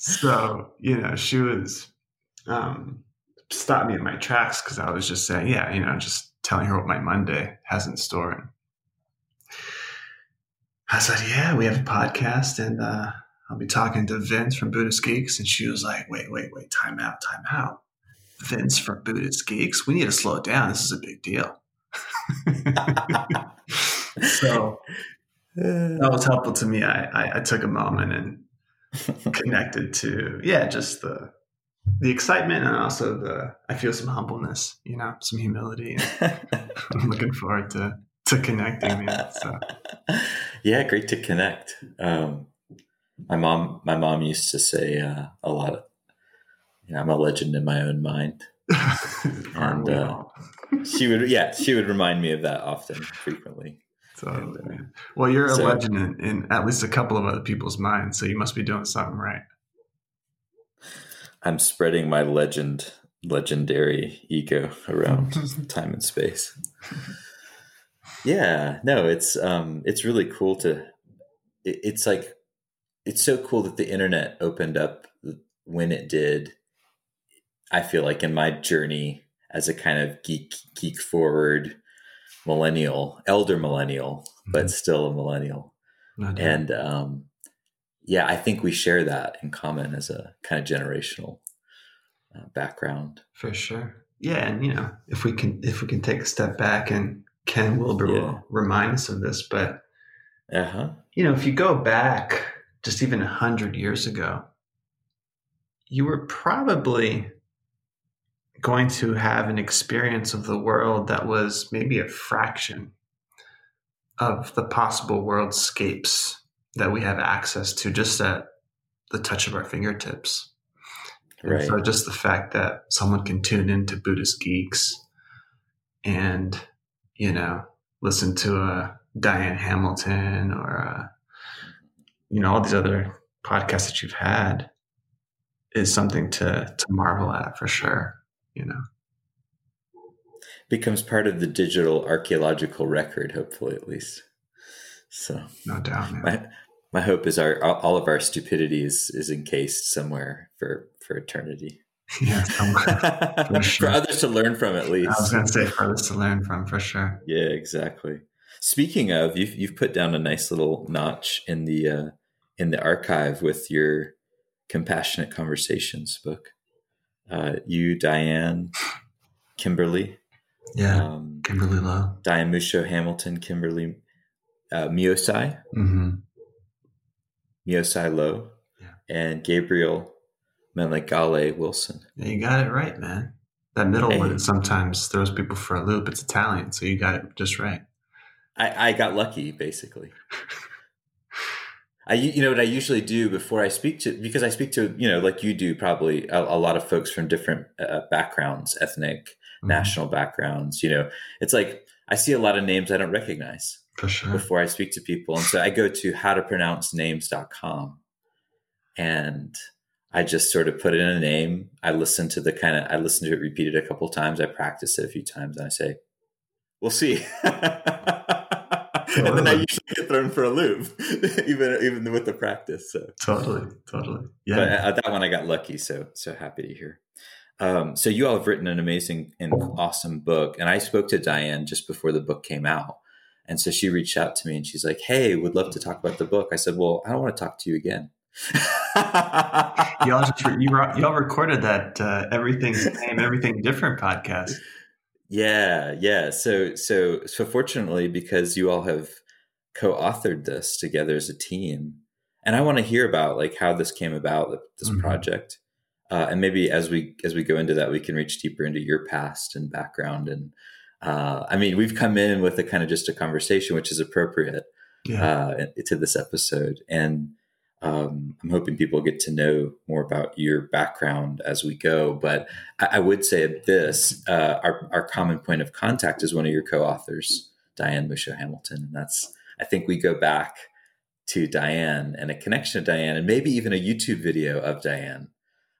so you know, she was um, stopped me in my tracks because I was just saying, yeah, you know, just telling her what my Monday has in store. And I said, yeah, we have a podcast, and uh, I'll be talking to Vince from Buddhist Geeks. And she was like, wait, wait, wait, time out, time out. Vince from Buddhist Geeks, we need to slow it down. This is a big deal. so that was helpful to me. I, I, I took a moment and connected to, yeah, just the the excitement and also the I feel some humbleness, you know, some humility. I'm looking forward to to connecting. Man, so. Yeah, great to connect. Um, my mom, my mom used to say uh, a lot. Of, you know, I'm a legend in my own mind, and uh, she would, yeah, she would remind me of that often, frequently. And, uh, well, you're a legend in, in at least a couple of other people's minds, so you must be doing something right. I'm spreading my legend, legendary ego around time and space. Yeah, no, it's um, it's really cool to. It, it's like, it's so cool that the internet opened up when it did. I feel like in my journey as a kind of geek, geek forward millennial, elder millennial, mm-hmm. but still a millennial, and um, yeah, I think we share that in common as a kind of generational uh, background. For sure. Yeah, and you know, if we can if we can take a step back and Ken Wilber yeah. will remind us of this, but uh-huh. you know, if you go back just even a hundred years ago, you were probably going to have an experience of the world that was maybe a fraction of the possible worldscapes that we have access to just at the touch of our fingertips. Right. so just the fact that someone can tune into Buddhist geeks and, you know, listen to a Diane Hamilton or, a, you know, all these other podcasts that you've had is something to, to marvel at for sure, you know. Becomes part of the digital archaeological record, hopefully, at least. So no doubt, man. My, my hope is our all of our stupidity is is encased somewhere for for eternity. Yeah, for, sure. for, others to learn from at least. I was going to say for others to learn from for sure. Yeah, exactly. Speaking of, you've you've put down a nice little notch in the uh, in the archive with your compassionate conversations book. Uh, you, Diane, Kimberly, yeah, um, Kimberly Loh, Diane Musho Hamilton, Kimberly uh, Miosai, mm-hmm. Miosai Loh, yeah. and Gabriel Menegale Wilson. Yeah, you got it right, man. That middle hey. one sometimes throws people for a loop. It's Italian, so you got it just right. I, I got lucky, basically. I, you know what I usually do before I speak to because I speak to you know like you do probably a, a lot of folks from different uh, backgrounds, ethnic, mm-hmm. national backgrounds. You know, it's like I see a lot of names I don't recognize sure. before I speak to people, and so I go to howtopronouncenames.com, and I just sort of put in a name. I listen to the kind of I listen to it repeated a couple times. I practice it a few times, and I say, "We'll see." and then I usually get thrown for a loop, even even with the practice. So totally, totally, yeah. But uh, that one I got lucky, so so happy to hear. Um, so you all have written an amazing and awesome book, and I spoke to Diane just before the book came out, and so she reached out to me and she's like, "Hey, would love to talk about the book." I said, "Well, I don't want to talk to you again." y'all just you y'all recorded that uh, everything same everything different podcast. Yeah, yeah. So so so fortunately, because you all have co-authored this together as a team, and I want to hear about like how this came about, this mm-hmm. project, uh, and maybe as we as we go into that, we can reach deeper into your past and background. And uh, I mean, we've come in with a kind of just a conversation, which is appropriate yeah. uh, to this episode, and um, I'm hoping people get to know more about your background as we go. But I, I would say this: uh, our our common point of contact is one of your co-authors, Diane Musho Hamilton, and that's I think we go back to Diane and a connection to Diane, and maybe even a YouTube video of Diane.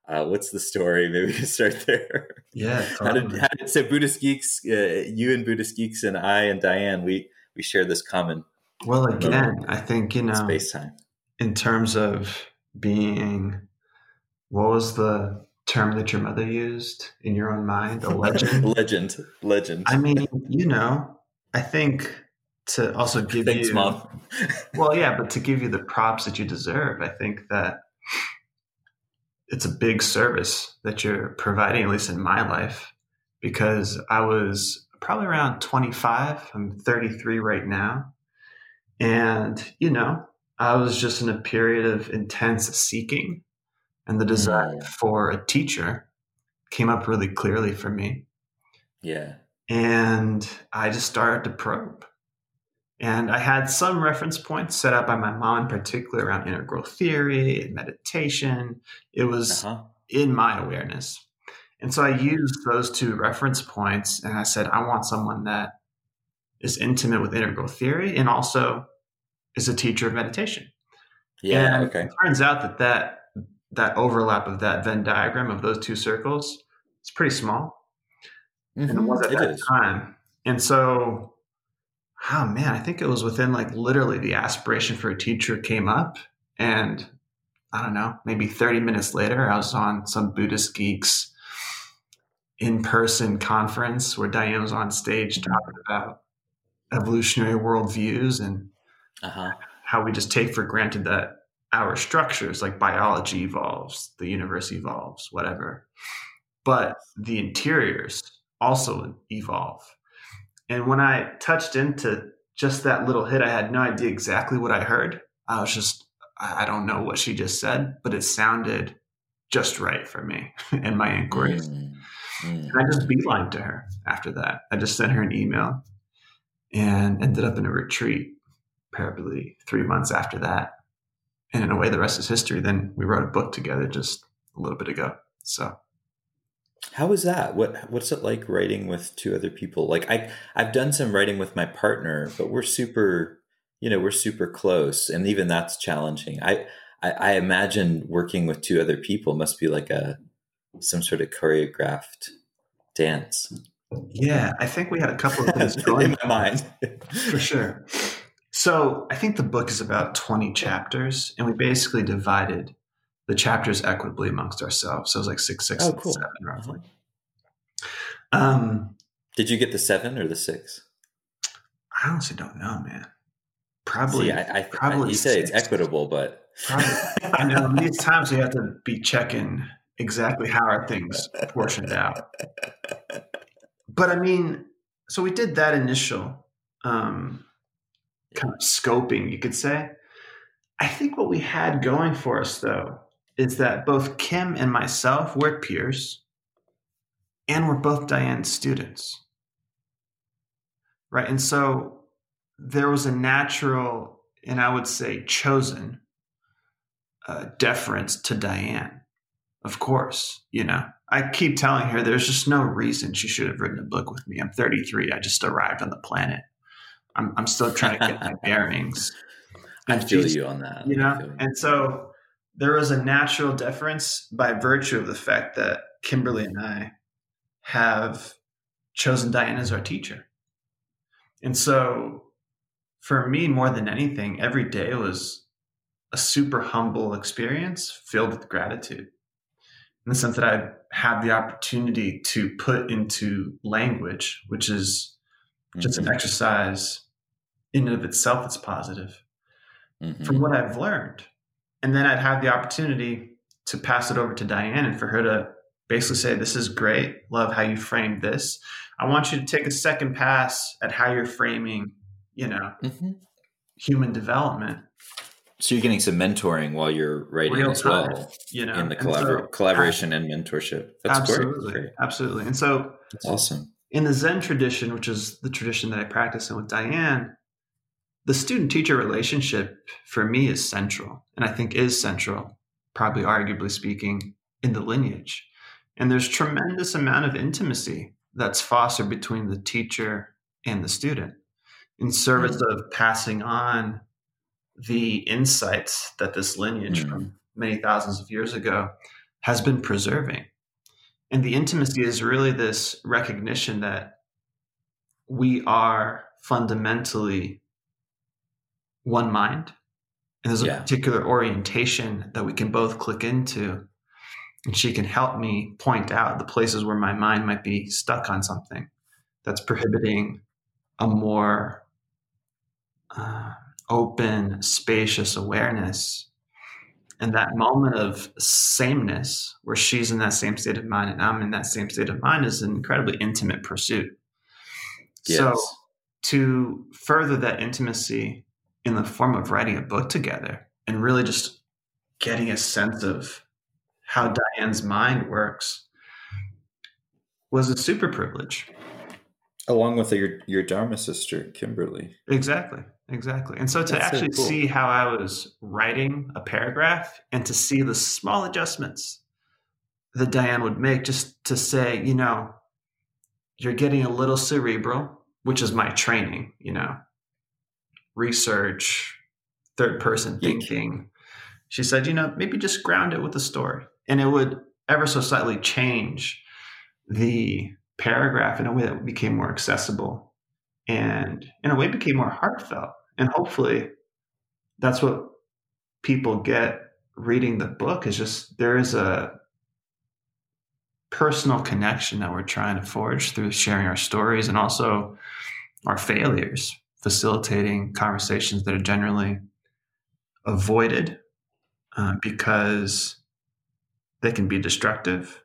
Uh, what's the story? Maybe we can start there. Yeah. How, did, how did, so Buddhist geeks, uh, you and Buddhist geeks, and I and Diane, we we share this common. Well, again, I think you know space time in terms of being what was the term that your mother used in your own mind? A legend. legend. Legend. I mean, you know, I think to also give Thanks, you mom. well, yeah, but to give you the props that you deserve, I think that it's a big service that you're providing, at least in my life, because I was probably around 25. I'm 33 right now. And, you know, I was just in a period of intense seeking, and the desire mm. for a teacher came up really clearly for me. Yeah. And I just started to probe. And I had some reference points set up by my mom in particular around integral theory and meditation. It was uh-huh. in my awareness. And so I used those two reference points and I said, I want someone that is intimate with integral theory and also is a teacher of meditation. Yeah. And okay. It turns out that, that that overlap of that Venn diagram of those two circles is pretty small. Mm-hmm. And it was at it that is. time. And so, oh man, I think it was within like literally the aspiration for a teacher came up. And I don't know, maybe 30 minutes later, I was on some Buddhist geeks in person conference where Diane was on stage talking about evolutionary worldviews and uh-huh. how we just take for granted that our structures, like biology evolves, the universe evolves, whatever. But the interiors also evolve. And when I touched into just that little hit, I had no idea exactly what I heard. I was just, I don't know what she just said, but it sounded just right for me and my inquiries. Mm, mm. And I just beeline to her after that. I just sent her an email and ended up in a retreat probably three months after that. And in a way, the rest is history. Then we wrote a book together just a little bit ago. So, how was that? What What's it like writing with two other people? Like I, I've done some writing with my partner, but we're super, you know, we're super close, and even that's challenging. I, I, I imagine working with two other people must be like a some sort of choreographed dance. Yeah, I think we had a couple of things in my mind for sure. So I think the book is about 20 chapters, and we basically divided the chapters equitably amongst ourselves. So it was like six, six, oh, cool. seven, roughly. Um, Did you get the seven or the six? I honestly don't know, man. Probably. See, I, I, probably. you say it's equitable, but probably. I know these times we have to be checking exactly how our things portioned out. But I mean, so we did that initial um, kind of scoping, you could say. I think what we had going for us, though, is that both Kim and myself, we're peers, and we're both Diane's students. Right. And so there was a natural, and I would say chosen, uh, deference to Diane. Of course, you know, I keep telling her there's just no reason she should have written a book with me. I'm 33. I just arrived on the planet. I'm, I'm still trying to get my bearings. I feel you on that. You know, and so there was a natural deference by virtue of the fact that Kimberly and I have chosen Diane as our teacher. And so for me, more than anything, every day was a super humble experience filled with gratitude in the sense that I had the opportunity to put into language, which is just mm-hmm. an exercise in and of itself that's positive mm-hmm. from what I've learned. And then I'd have the opportunity to pass it over to Diane and for her to basically say, This is great. Love how you framed this. I want you to take a second pass at how you're framing, you know, mm-hmm. human development. So you're getting some mentoring while you're writing Real as time, well, you know, in the collabor- so, collaboration and mentorship. That's absolutely, great. absolutely. And so that's awesome in the Zen tradition, which is the tradition that I practice in with Diane, the student teacher relationship for me is central, and I think is central, probably arguably speaking, in the lineage. And there's tremendous amount of intimacy that's fostered between the teacher and the student in service mm. of passing on the insights that this lineage mm. from many thousands of years ago has been preserving. And the intimacy is really this recognition that we are fundamentally one mind. And there's a yeah. particular orientation that we can both click into and she can help me point out the places where my mind might be stuck on something that's prohibiting a more uh, open, spacious awareness. And that moment of sameness, where she's in that same state of mind and I'm in that same state of mind, is an incredibly intimate pursuit. Yes. So, to further that intimacy in the form of writing a book together and really just getting a sense of how Diane's mind works was a super privilege along with your your dharma sister kimberly exactly exactly. And so to That's actually so cool. see how i was writing a paragraph and to see the small adjustments that diane would make just to say you know you're getting a little cerebral which is my training you know. Research third person thinking. She said you know maybe just ground it with a story. And it would ever so slightly change the paragraph in a way that became more accessible and in a way became more heartfelt. And hopefully that's what people get reading the book is just there is a personal connection that we're trying to forge through sharing our stories and also our failures, facilitating conversations that are generally avoided uh, because they can be destructive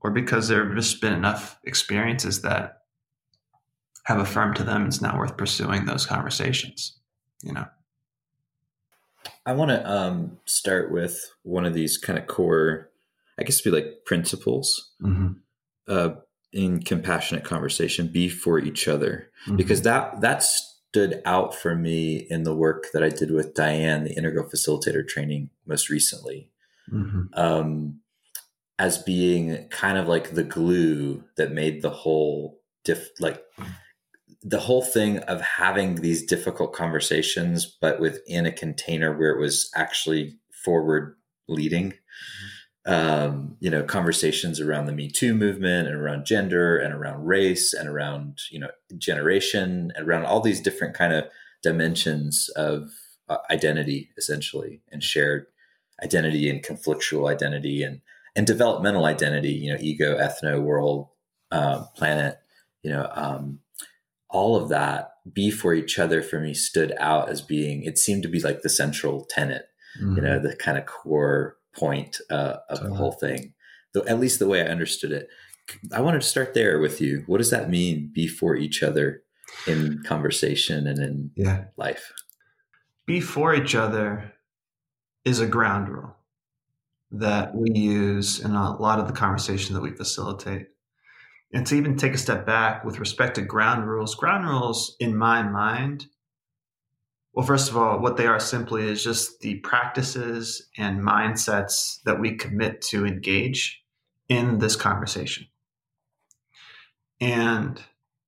or because there have just been enough experiences that have affirmed to them it's not worth pursuing those conversations you know i want to um, start with one of these kind of core i guess be like principles mm-hmm. uh, in compassionate conversation be for each other mm-hmm. because that that stood out for me in the work that i did with diane the integral facilitator training most recently mm-hmm. um, as being kind of like the glue that made the whole diff like the whole thing of having these difficult conversations but within a container where it was actually forward leading. Um, you know conversations around the me too movement and around gender and around race and around you know generation and around all these different kind of dimensions of uh, identity essentially and shared identity and conflictual identity and and developmental identity, you know, ego, ethno, world, uh, planet, you know, um, all of that be for each other for me stood out as being, it seemed to be like the central tenet, mm-hmm. you know, mm-hmm. the kind of core point uh, of totally. the whole thing, though, at least the way I understood it. I wanted to start there with you. What does that mean? Be for each other in conversation and in yeah. life. Be for each other is a ground rule that we use in a lot of the conversation that we facilitate. And to even take a step back with respect to ground rules, ground rules, in my mind, well, first of all, what they are simply is just the practices and mindsets that we commit to engage in this conversation. And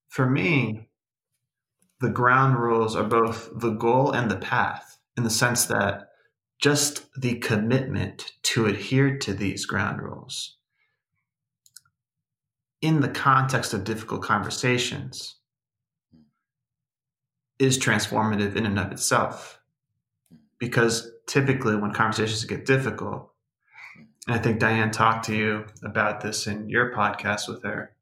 for me, the ground rules are both the goal and the path in the sense that just the commitment to adhere to these ground rules in the context of difficult conversations is transformative in and of itself. Because typically, when conversations get difficult, and I think Diane talked to you about this in your podcast with her,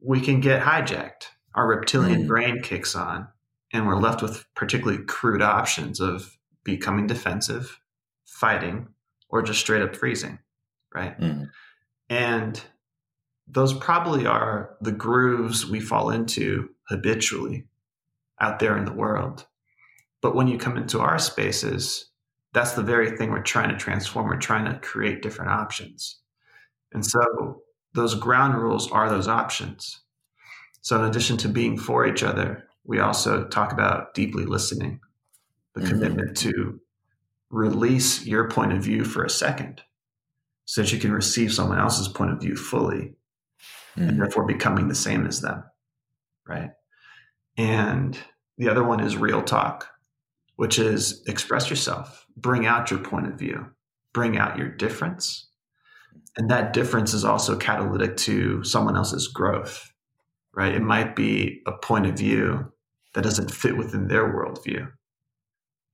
we can get hijacked. Our reptilian mm. brain kicks on, and we're left with particularly crude options of becoming defensive, fighting, or just straight up freezing, right? Mm-hmm. And those probably are the grooves we fall into habitually out there in the world. But when you come into our spaces, that's the very thing we're trying to transform. We're trying to create different options. And so those ground rules are those options. So, in addition to being for each other, we also talk about deeply listening, the mm-hmm. commitment to release your point of view for a second so that you can receive someone else's point of view fully mm. and therefore becoming the same as them. Right. And the other one is real talk, which is express yourself, bring out your point of view, bring out your difference. And that difference is also catalytic to someone else's growth, right? It might be a point of view that doesn't fit within their worldview.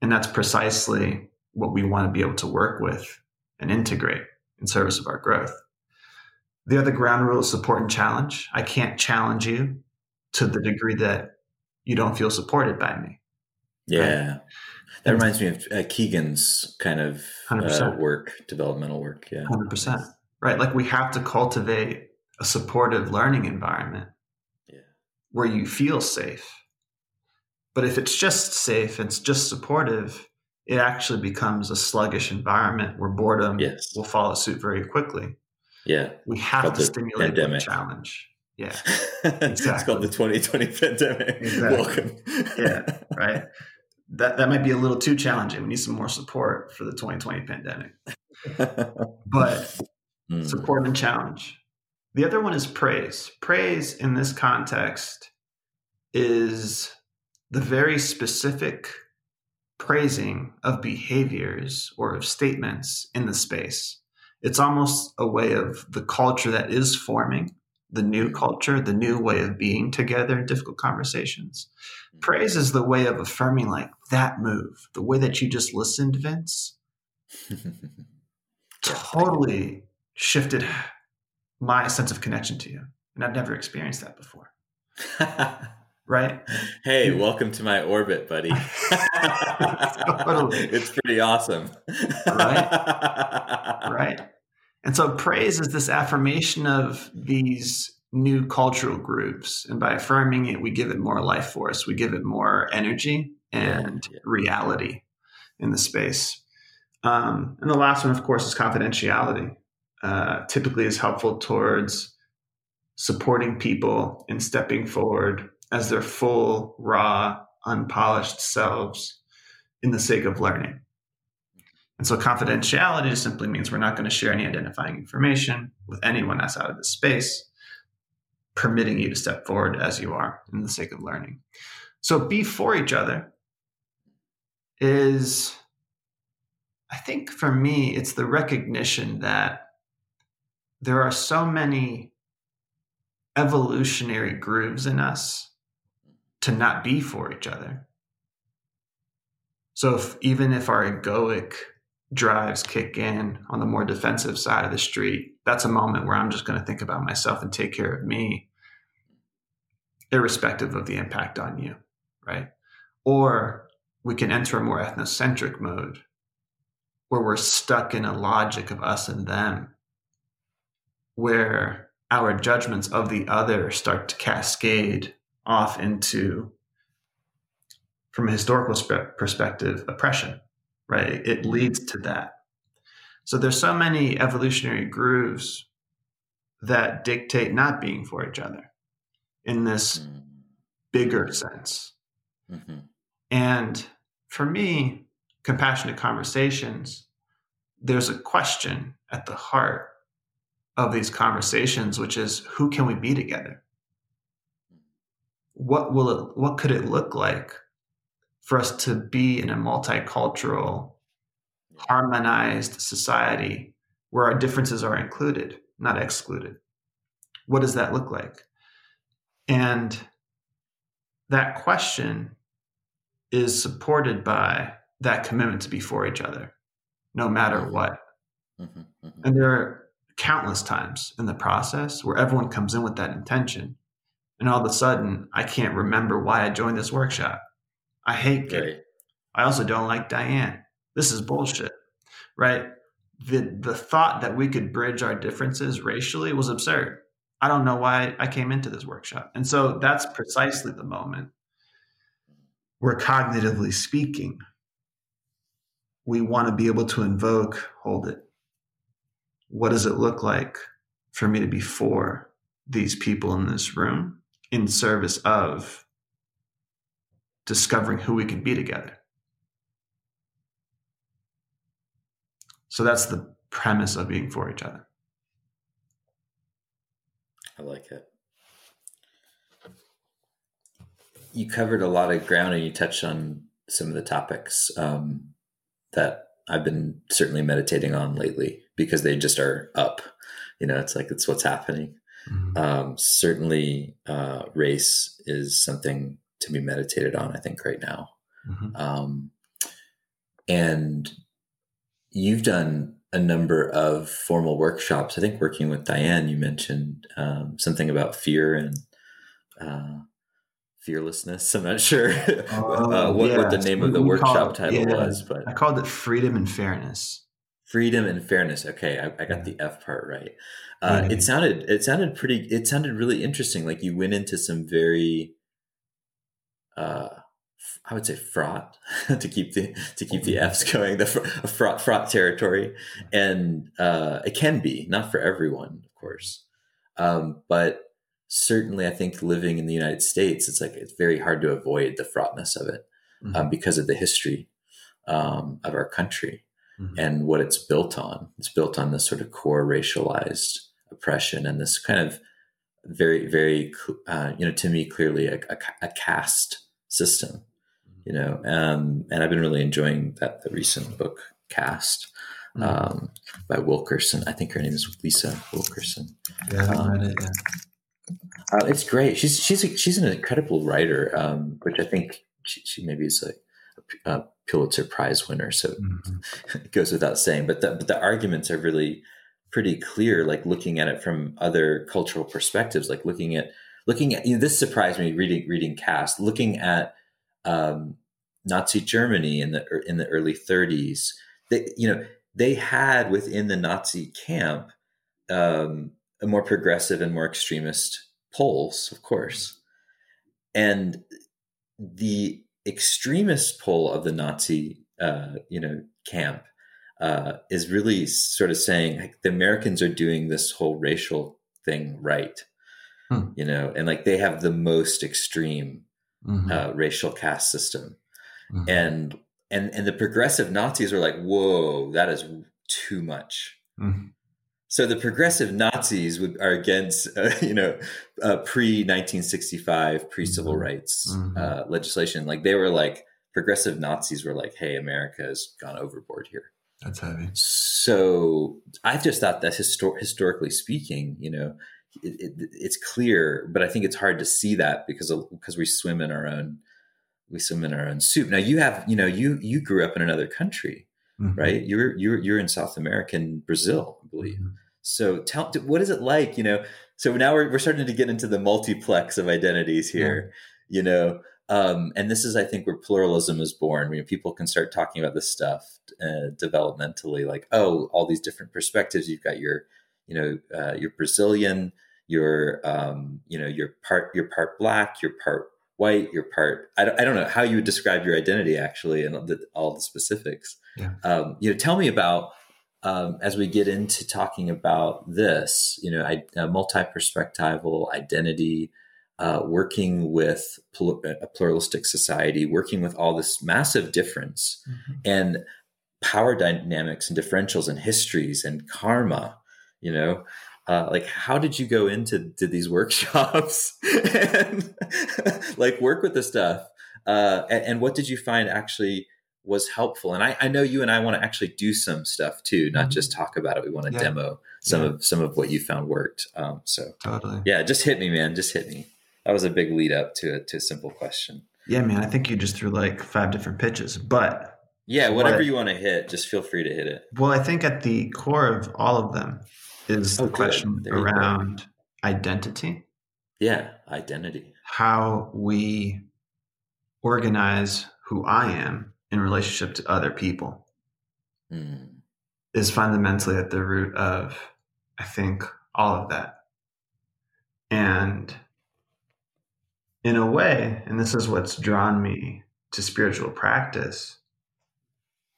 And that's precisely what we want to be able to work with and integrate in service of our growth. The other ground rule is support and challenge. I can't challenge you to the degree that you don't feel supported by me. Yeah. Right? That reminds me of uh, Kegan's kind of uh, work, developmental work. Yeah. 100%. Right. Like we have to cultivate a supportive learning environment yeah. where you feel safe. But if it's just safe, and it's just supportive, it actually becomes a sluggish environment where boredom yes. will follow suit very quickly. Yeah. We have to stimulate the challenge. Yeah. Exactly. it's called the 2020 pandemic. Exactly. Welcome. yeah. Right. That that might be a little too challenging. We need some more support for the 2020 pandemic. but mm. support and challenge. The other one is praise. Praise in this context is the very specific praising of behaviors or of statements in the space. It's almost a way of the culture that is forming, the new culture, the new way of being together in difficult conversations. Mm-hmm. Praise is the way of affirming, like that move, the way that you just listened, Vince, totally shifted my sense of connection to you. And I've never experienced that before. right? Hey, welcome to my orbit, buddy. totally. It's pretty awesome. right? Right. And so praise is this affirmation of these new cultural groups. And by affirming it, we give it more life force, we give it more energy and yeah, reality in the space. Um, and the last one, of course, is confidentiality. Uh, typically is helpful towards supporting people in stepping forward as their full, raw, unpolished selves in the sake of learning. And so confidentiality just simply means we're not going to share any identifying information with anyone outside of this space, permitting you to step forward as you are in the sake of learning. So be for each other is, I think for me, it's the recognition that there are so many evolutionary grooves in us to not be for each other. So if, even if our egoic drives kick in on the more defensive side of the street, that's a moment where I'm just going to think about myself and take care of me, irrespective of the impact on you, right? Or we can enter a more ethnocentric mode where we're stuck in a logic of us and them, where our judgments of the other start to cascade off into, from a historical spe- perspective, oppression, right? It leads to that. So there's so many evolutionary grooves that dictate not being for each other in this mm-hmm. bigger sense. Mm-hmm. And for me, compassionate conversations, there's a question at the heart of these conversations, which is who can we be together? What will it what could it look like for us to be in a multicultural harmonized society where our differences are included not excluded? What does that look like? And that question is supported by that commitment to be for each other no matter mm-hmm. what. Mm-hmm, mm-hmm. and there are countless times in the process where everyone comes in with that intention and all of a sudden I can't remember why I joined this workshop. I hate Gary. Right. I also don't like Diane. This is bullshit, right? The the thought that we could bridge our differences racially was absurd. I don't know why I came into this workshop. And so that's precisely the moment where cognitively speaking, we want to be able to invoke, hold it. What does it look like for me to be for these people in this room? In service of discovering who we can be together. So that's the premise of being for each other. I like it. You covered a lot of ground and you touched on some of the topics um, that I've been certainly meditating on lately because they just are up. You know, it's like it's what's happening. Mm-hmm. Um, certainly, uh, race is something to be meditated on. I think right now, mm-hmm. um, and you've done a number of formal workshops. I think working with Diane, you mentioned um, something about fear and uh, fearlessness. I'm not sure uh, what, yeah. what, the name of the workshop it, title yeah, was, but I called it freedom and fairness. Freedom and fairness. Okay, I, I got yeah. the F part right. Uh, it sounded it sounded pretty. It sounded really interesting. Like you went into some very, uh, I would say fraught to keep the to keep the Fs going. The fr- fraught fraught territory, and uh, it can be not for everyone, of course, um, but certainly I think living in the United States, it's like it's very hard to avoid the fraughtness of it mm-hmm. um, because of the history um, of our country mm-hmm. and what it's built on. It's built on this sort of core racialized oppression and this kind of very, very, uh, you know, to me, clearly a, a, a caste system, mm-hmm. you know, um, and I've been really enjoying that the recent book Caste mm-hmm. um, by Wilkerson. I think her name is Lisa Wilkerson. Yeah, I um, read it. Yeah. Uh, it's great. She's she's a, she's an incredible writer, um, which I think she, she maybe is like a, a Pulitzer Prize winner. So mm-hmm. it goes without saying. But the, but the arguments are really pretty clear. Like looking at it from other cultural perspectives, like looking at looking at you know, this surprised me reading reading Caste looking at um, Nazi Germany in the in the early 30s. They you know they had within the Nazi camp um, a more progressive and more extremist poles, of course. And the extremist pole of the Nazi, uh, you know, camp uh, is really sort of saying like, the Americans are doing this whole racial thing right, hmm. you know, and like they have the most extreme mm-hmm. uh, racial caste system, mm-hmm. and and and the progressive Nazis are like, whoa, that is too much. Mm-hmm. So the progressive Nazis would, are against, uh, you know, uh, pre 1965, pre civil mm-hmm. rights mm-hmm. uh, legislation. Like they were like progressive Nazis were like, "Hey, America has gone overboard here." That's heavy. So I just thought that histor- historically speaking, you know, it, it, it's clear, but I think it's hard to see that because of, because we swim in our own we swim in our own soup. Now you have, you know, you you grew up in another country mm-hmm. right? You're you're you're in South America, American Brazil, I believe. Mm-hmm. So tell what is it like? You know, so now we're we're starting to get into the multiplex of identities here. Yeah. You know, um, and this is I think where pluralism is born. When people can start talking about this stuff uh, developmentally, like oh, all these different perspectives. You've got your, you know, uh, you're Brazilian. You're, um, you know, you're part you're part black. You're part white, you're part. I don't, I don't know how you would describe your identity actually, and the, all the specifics. Yeah. Um, you know, tell me about um, as we get into talking about this. You know, I, uh, multi-perspectival identity, uh, working with pl- a pluralistic society, working with all this massive difference mm-hmm. and power dynamics and differentials and histories and karma. You know, uh, like how did you go into to these workshops and like work with the stuff uh, and, and, what did you find actually was helpful and I, I know you and i want to actually do some stuff too not mm-hmm. just talk about it we want to yeah. demo some yeah. of some of what you found worked um, so totally yeah just hit me man just hit me that was a big lead up to a, to a simple question yeah man i think you just threw like five different pitches but yeah whatever what, you want to hit just feel free to hit it well i think at the core of all of them is oh, the question around identity. Yeah, identity. How we organize who I am in relationship to other people mm. is fundamentally at the root of, I think, all of that. And in a way, and this is what's drawn me to spiritual practice,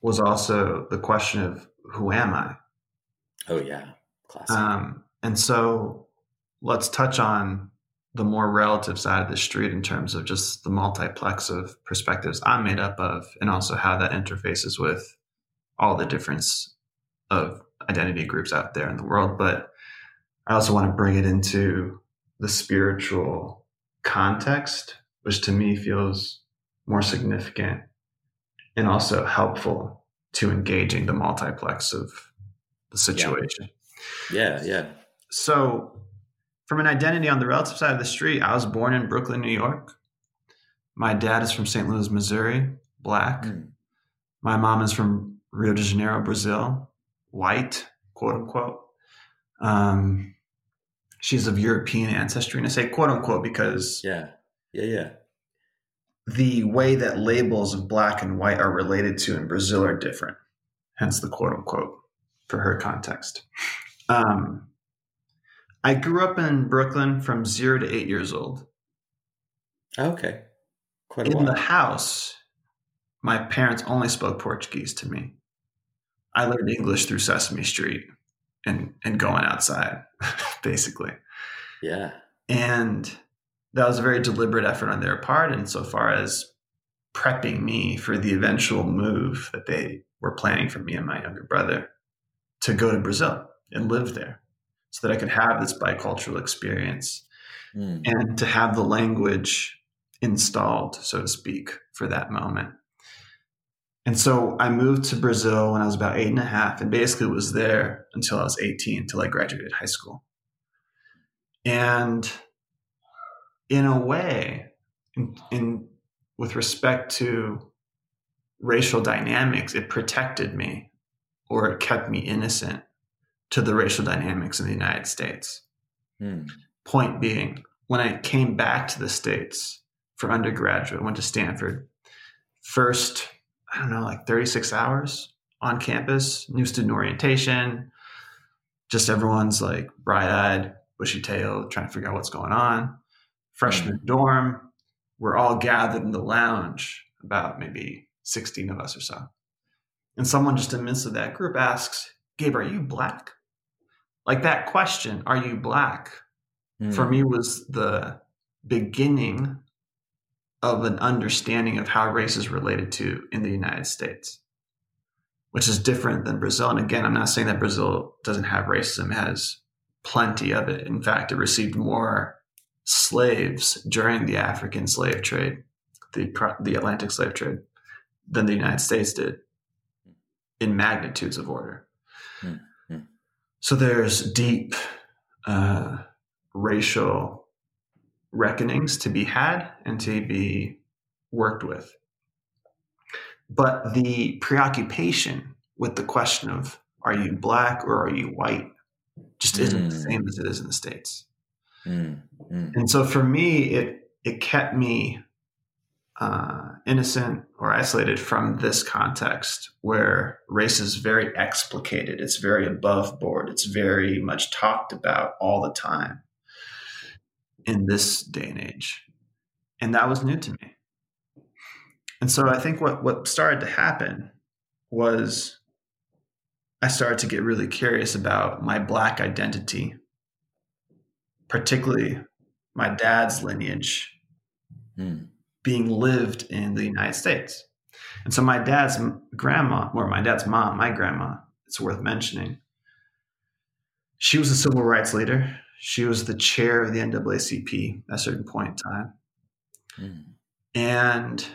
was also the question of who am I? Oh, yeah. Classic. Um, and so let's touch on the more relative side of the street in terms of just the multiplex of perspectives I'm made up of, and also how that interfaces with all the difference of identity groups out there in the world. But I also want to bring it into the spiritual context, which to me feels more significant and also helpful to engaging the multiplex of the situation. Yeah, yeah. So, from an identity on the relative side of the street, I was born in Brooklyn, New York. My dad is from St. Louis, Missouri, black. Mm. My mom is from Rio de Janeiro, Brazil, white, quote unquote. Um, she's of European ancestry, and I say quote unquote because yeah, yeah, yeah. The way that labels of black and white are related to in Brazil are different, hence the quote unquote for her context. Um, I grew up in Brooklyn from zero to eight years old. Okay, quite in while. the house. My parents only spoke Portuguese to me. I learned English through Sesame Street and and going outside, basically. Yeah. And that was a very deliberate effort on their part insofar as prepping me for the eventual move that they were planning for me and my younger brother to go to Brazil and live there so that I could have this bicultural experience mm. and to have the language installed, so to speak, for that moment. And so I moved to Brazil when I was about eight and a half and basically was there until I was 18, until I graduated high school. And in a way, in, in with respect to racial dynamics, it protected me or it kept me innocent to the racial dynamics in the United States. Hmm. Point being, when I came back to the States for undergraduate, went to Stanford, first I don't know, like 36 hours on campus, new student orientation. Just everyone's like bright eyed, bushy tailed, trying to figure out what's going on. Freshman mm-hmm. dorm, we're all gathered in the lounge, about maybe 16 of us or so. And someone just in the midst of that group asks, Gabe, are you black? Like that question, are you black? Mm-hmm. For me was the beginning of an understanding of how race is related to in the United States, which is different than Brazil. And again, I'm not saying that Brazil doesn't have racism, it has plenty of it. In fact, it received more slaves during the African slave trade, the, the Atlantic slave trade, than the United States did in magnitudes of order. Mm-hmm. So there's deep uh, racial reckonings to be had and to be worked with. But the preoccupation with the question of are you black or are you white just mm. isn't the mm. same as it is in the States. Mm. Mm. And so for me, it it kept me uh, innocent or isolated from this context where race is very explicated, it's very above board, it's very much talked about all the time in this day and age. And that was new to me. And so I think what, what started to happen was I started to get really curious about my Black identity, particularly my dad's lineage hmm. being lived in the United States. And so my dad's grandma, or my dad's mom, my grandma, it's worth mentioning, she was a civil rights leader. She was the chair of the NAACP at a certain point in time. Mm. And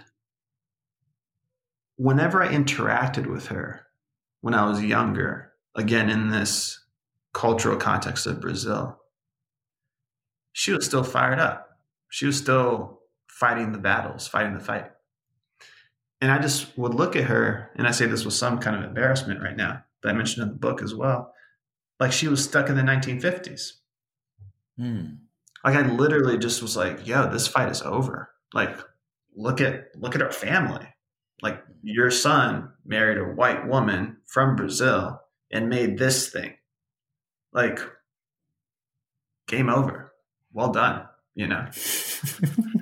whenever I interacted with her when I was younger, again in this cultural context of Brazil, she was still fired up. She was still fighting the battles, fighting the fight. And I just would look at her, and I say this with some kind of embarrassment right now, that I mentioned in the book as well, like she was stuck in the 1950s. Hmm. Like I literally just was like, yo, this fight is over. Like, look at look at our family. Like your son married a white woman from Brazil and made this thing. Like, game over. Well done. You know,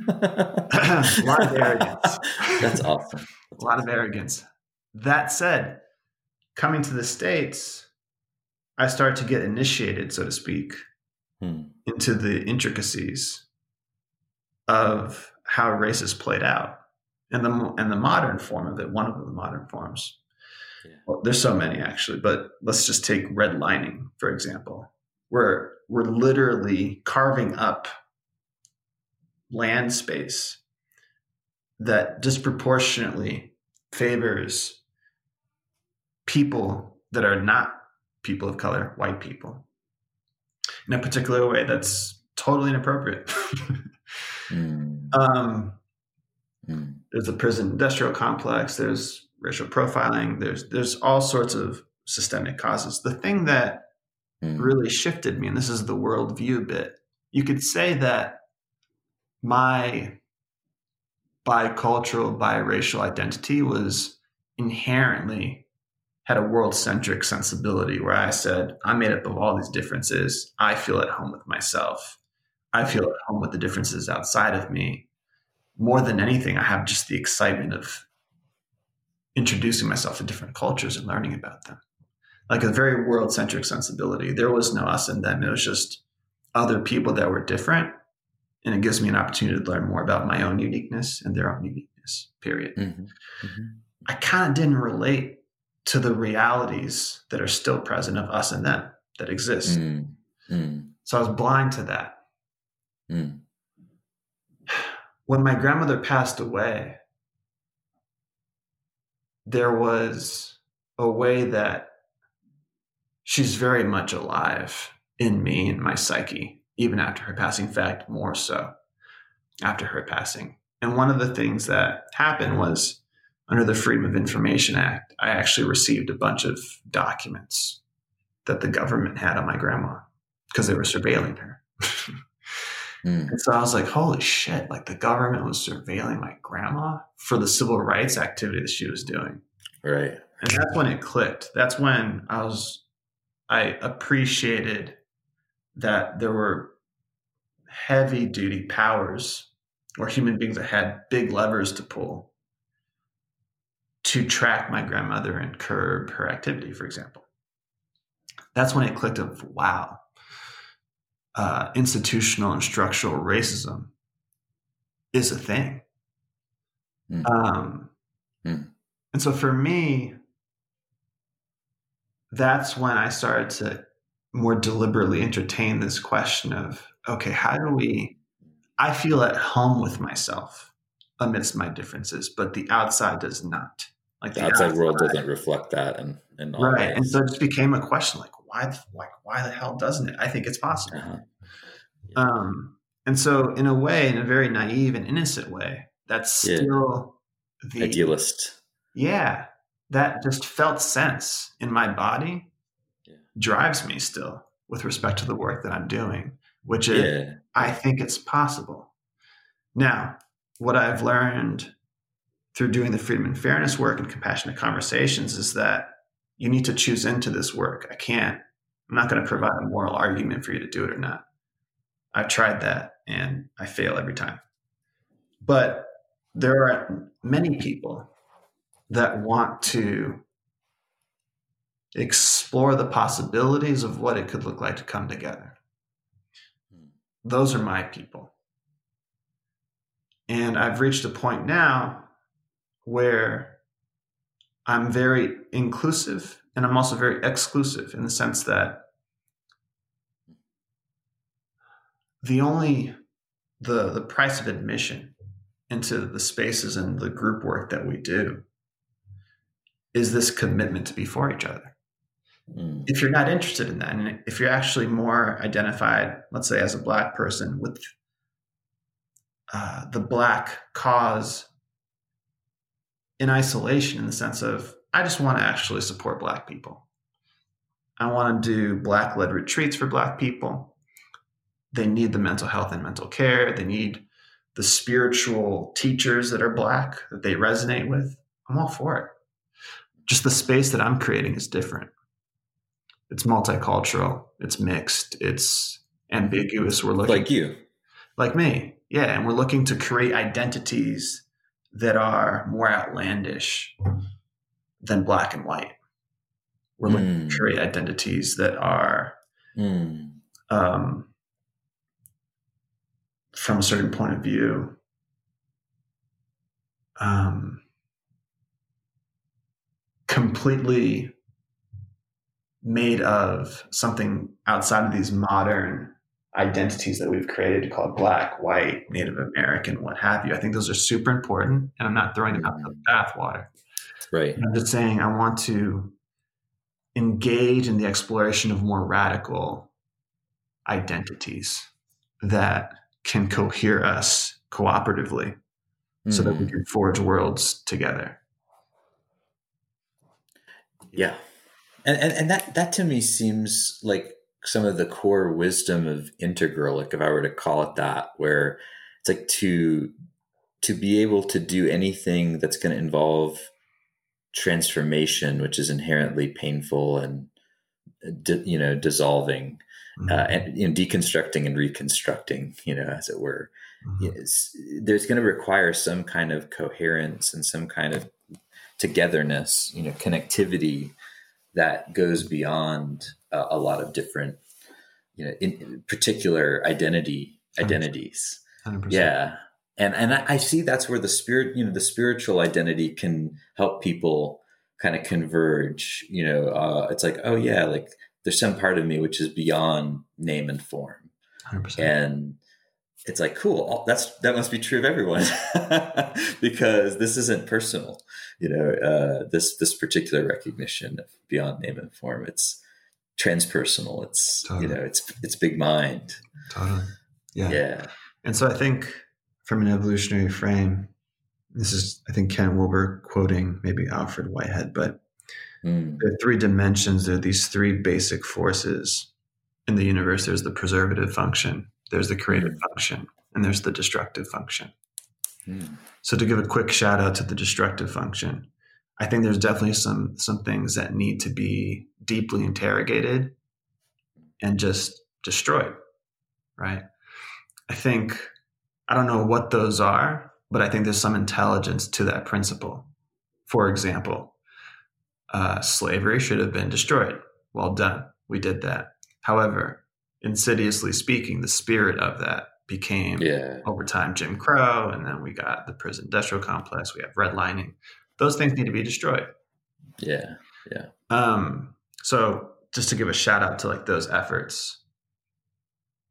a lot of arrogance. That's awesome. That's a lot awesome. of arrogance. That said, coming to the states, I start to get initiated, so to speak, hmm. Into the intricacies of how race is played out and the and the modern form of it. One of the modern forms. Yeah. Well, there's so many actually, but let's just take redlining for example. We're we're literally carving up land space that disproportionately favors people that are not people of color, white people in a particular way that's totally inappropriate. mm. Um, mm. There's a prison industrial complex. There's racial profiling. There's there's all sorts of systemic causes. The thing that mm. really shifted me, and this is the worldview bit, you could say that my bicultural, biracial identity was inherently had a world centric sensibility where I said, I'm made up of all these differences. I feel at home with myself. I feel at home with the differences outside of me. More than anything, I have just the excitement of introducing myself to different cultures and learning about them. Like a very world centric sensibility. There was no us and them. It was just other people that were different. And it gives me an opportunity to learn more about my own uniqueness and their own uniqueness, period. Mm-hmm. Mm-hmm. I kind of didn't relate to the realities that are still present of us and them that exist. Mm-hmm. So I was blind to that. Mm. When my grandmother passed away, there was a way that she's very much alive in me and my psyche, even after her passing. In fact, more so after her passing. And one of the things that happened was under the Freedom of Information Act, I actually received a bunch of documents that the government had on my grandma because they were surveilling her. mm. And so I was like, holy shit, like the government was surveilling my grandma for the civil rights activity that she was doing. Right. And that's when it clicked. That's when I was, I appreciated that there were heavy duty powers or human beings that had big levers to pull to track my grandmother and curb her activity, for example. That's when it clicked of wow, uh, institutional and structural racism is a thing. Mm. Um, mm. And so for me, that's when I started to more deliberately entertain this question of okay, how do we? I feel at home with myself amidst my differences, but the outside does not. Like the, the outside, outside, world doesn't reflect that, and and right. Ways. And so it just became a question like why like why the hell doesn't it? I think it's possible. Uh-huh. Yeah. Um, and so in a way, in a very naive and innocent way, that's still yeah. the idealist. Yeah, that just felt sense in my body drives me still with respect to the work that I'm doing, which is yeah. I think it's possible. Now, what I've learned through doing the freedom and fairness work and compassionate conversations is that you need to choose into this work. I can't, I'm not going to provide a moral argument for you to do it or not. I've tried that and I fail every time. But there are many people that want to explore the possibilities of what it could look like to come together. Hmm. Those are my people. And I've reached a point now where I'm very inclusive and I'm also very exclusive in the sense that the only the the price of admission into the spaces and the group work that we do is this commitment to be for each other. Mm. If you're not interested in that, and if you're actually more identified, let's say as a black person, with uh, the black cause in isolation, in the sense of, I just want to actually support black people. I want to do black led retreats for black people. They need the mental health and mental care. They need the spiritual teachers that are black that they resonate with. I'm all for it. Just the space that I'm creating is different it's multicultural, it's mixed, it's ambiguous. We're looking like you, like me, yeah, and we're looking to create identities that are more outlandish than black and white. We're mm. looking to hmm. create identities that are, mm. um, from a certain point of view, um, completely made of something outside of these modern identities that we've created called black, white, Native American, what have you. I think those are super important, and I'm not throwing them out in the bathwater. Right. I'm just saying I want to engage in the exploration of more radical identities that can cohere us cooperatively mm. so that we hmm. can forge worlds together. Yeah. and, and and that that to me seems like some of the core wisdom of integral like if i were to call it that where it's like to to be able to do anything that's going to involve transformation which is inherently painful and you know dissolving mm-hmm. uh, and you know, deconstructing and reconstructing you know as it were mm-hmm. there's going to require some kind of coherence and some kind of togetherness you know connectivity that goes beyond uh, a lot of different you know in particular identity identities. 100%. yeah. And and I, I see that's where the spirit you know the spiritual identity can help people kind of converge you know uh, it's like oh yeah like there's some part of me which is beyond name and form. 100%. and it's like cool that's that must be true of everyone because this isn't personal you know uh, this this particular recognition of beyond name and form. It's transpersonal it's totally. you know it's it's big mind totally yeah yeah and so i think from an evolutionary frame this is i think ken wilber quoting maybe alfred whitehead but mm. there are three dimensions there are these three basic forces in the universe there's the preservative function there's the creative mm. function and there's the destructive function. Mm. So to give a quick shout out to the destructive function, I think there's definitely some some things that need to be deeply interrogated and just destroyed, right? I think I don't know what those are, but I think there's some intelligence to that principle. For example, uh, slavery should have been destroyed. Well done. We did that. However, insidiously speaking, the spirit of that became yeah. over time Jim Crow, and then we got the prison industrial complex. We have redlining. Those things need to be destroyed. Yeah, yeah. Um, so just to give a shout out to like those efforts,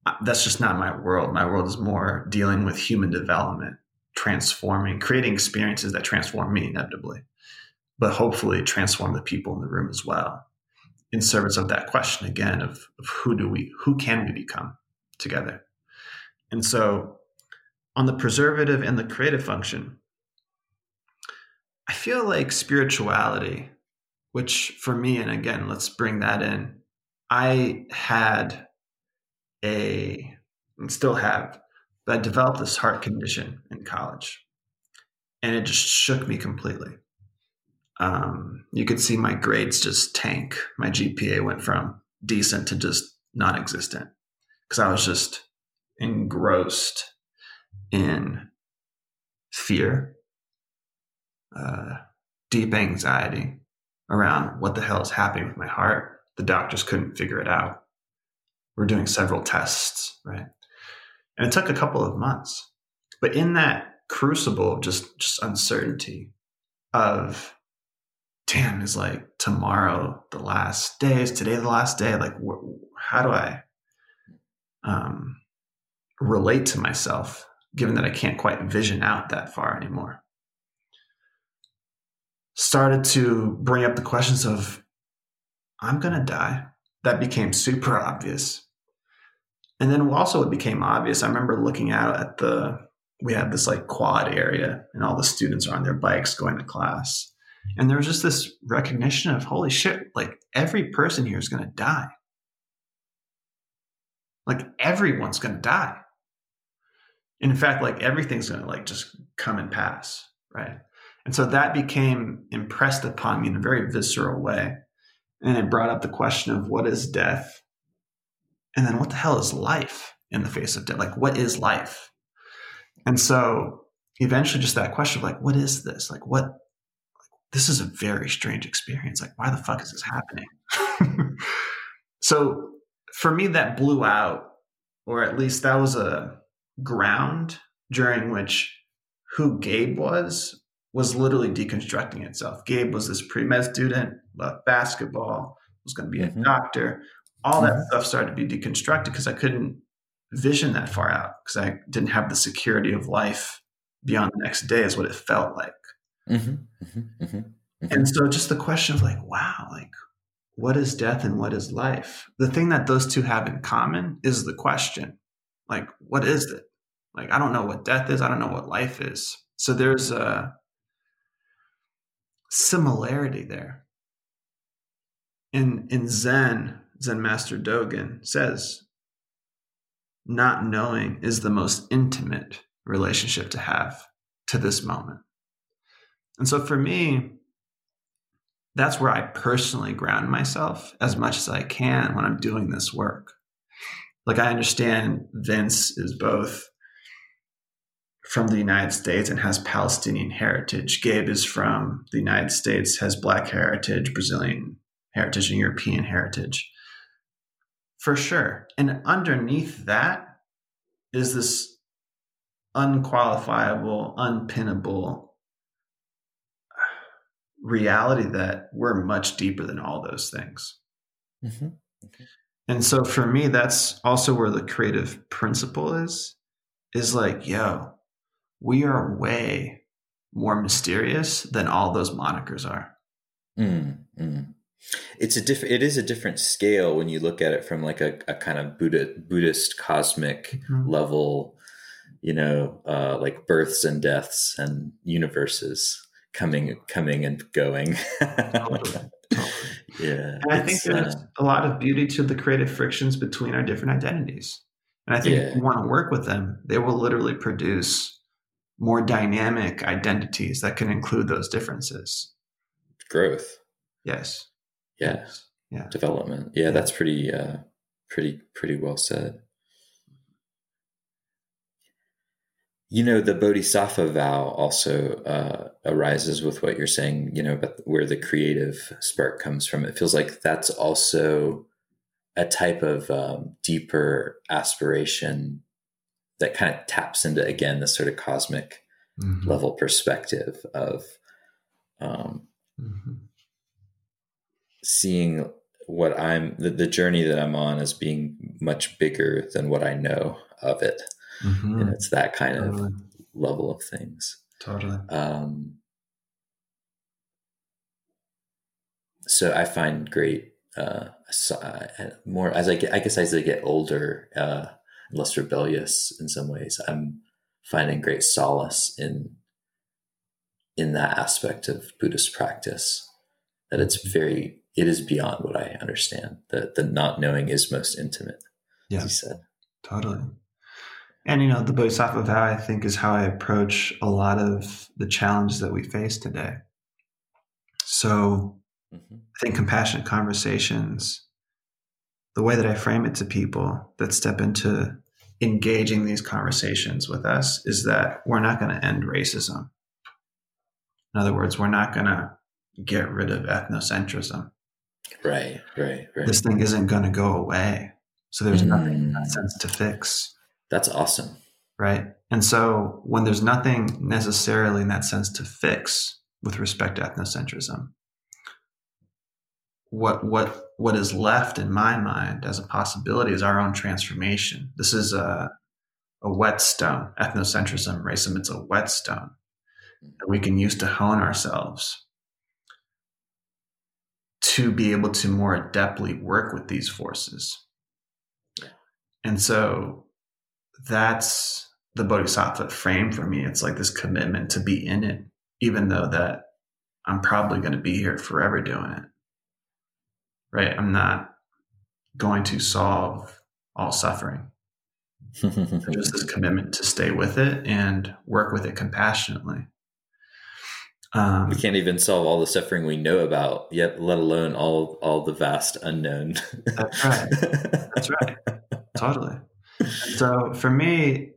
uh, that's just not my world. My world is more dealing with human development, transforming, creating experiences that transform me inevitably, but hopefully transform the people in the room as well in service of that question again of, of who do we who can we become together and so on the preservative and the creative function i feel like spirituality which for me and again let's bring that in i had a and still have but i developed this heart condition in college and it just shook me completely um, you could see my grades just tank. My GPA went from decent to just non existent because I was just engrossed in fear, uh, deep anxiety around what the hell is happening with my heart. The doctors couldn't figure it out. We're doing several tests, right? And it took a couple of months. But in that crucible of just, just uncertainty of damn, is like tomorrow the last day? Is today the last day? Like, wh- how do I um, relate to myself, given that I can't quite vision out that far anymore? Started to bring up the questions of, I'm going to die. That became super obvious. And then also, it became obvious. I remember looking out at the, we had this like quad area, and all the students are on their bikes going to class and there was just this recognition of holy shit, like every person here is going to die. Like everyone's going to die. In fact, like everything's going to like just come and pass, right? And so that became impressed upon me in a very visceral way. And it brought up the question of what is death? And then what the hell is life in the face of death? Like, what is life? And so eventually, just that question of like, what is this? Like, what this is a very strange experience. Like, why the fuck is this happening? so for me, that blew out, or at least that was a ground during which who Gabe was was literally deconstructing itself. Gabe was this pre med student, loved basketball, was going to be mm-hmm. a doctor. All that mm-hmm. stuff started to be deconstructed because I couldn't vision that far out because I didn't have the security of life beyond the next day, is what it felt like. Mm-hmm, mm-hmm, mm-hmm, and so just the question of like, wow, like what is death and what is life? The thing that those two have in common is the question. Like, what is it? Like, I don't know what death is. I don't know what life is. So there's a similarity there. in in Zen, Zen Master Dogen says, not knowing is the most intimate relationship to have to this moment. And so for me, that's where I personally ground myself as much as I can when I'm doing this work. Like I understand Vince is both from the United States and has Palestinian heritage. Gabe is from the United States, has Black heritage, Brazilian heritage, and European heritage. For sure. And underneath that is this unqualifiable, unpinnable reality that we're much deeper than all those things. Mm-hmm. Okay. And so for me, that's also where the creative principle is, is like, yo, we are way more mysterious than all those monikers are. Mm, mm. It's a different. It is a different scale when you look at it from like a, a kind of Buddha, Buddhist cosmic mm-hmm. level. You know, uh, like births and deaths and universes coming, coming and going. totally. Yeah, and I think there's uh, a lot of beauty to the creative frictions between our different identities. And I think yeah. if you want to work with them, they will literally produce more dynamic identities that can include those differences. Growth. Yes. Yeah. Yeah. Development. Yeah, yeah. that's pretty uh pretty pretty well said. You know, the Bodhisattva vow also uh, arises with what you're saying, you know, about where the creative spark comes from. It feels like that's also a type of um, deeper aspiration that kind of taps into again this sort of cosmic mm-hmm. level perspective of um, mm-hmm. seeing what I'm the, the, journey that I'm on as being much bigger than what I know of it. Mm-hmm. And it's that kind totally. of level of things. Totally. Um, so I find great uh, more as I get, I guess as I get older, uh, less rebellious in some ways. I'm finding great solace in in that aspect of Buddhist practice. That it's very it is beyond what I understand. That the not knowing is most intimate. Yeah. As you said. Totally. And you know, the Bodhisattva vow I think is how I approach a lot of the challenges that we face today. So mm-hmm. I think compassionate conversations the way that I frame it to people that step into engaging these conversations with us is that we're not going to end racism. In other words, we're not going to get rid of ethnocentrism. Right, right, right. This thing isn't going to go away. So there's mm. nothing in that sense to fix. That's awesome. Right. And so when there's nothing necessarily in that sense to fix with respect to ethnocentrism, what what what is left in my mind as a possibility is our own transformation. This is a a whetstone. Ethnocentrism, racism, it's a whetstone that we can use to hone ourselves to be able to more adeptly work with these forces. And so that's the bodhisattva frame for me. It's like this commitment to be in it, even though that I'm probably going to be here forever doing it right? I'm not going to solve all suffering. just this commitment to stay with it and work with it compassionately. Um, we can't even solve all the suffering we know about yet, let alone all all the vast unknown. that's right. That's right. Totally. so for me,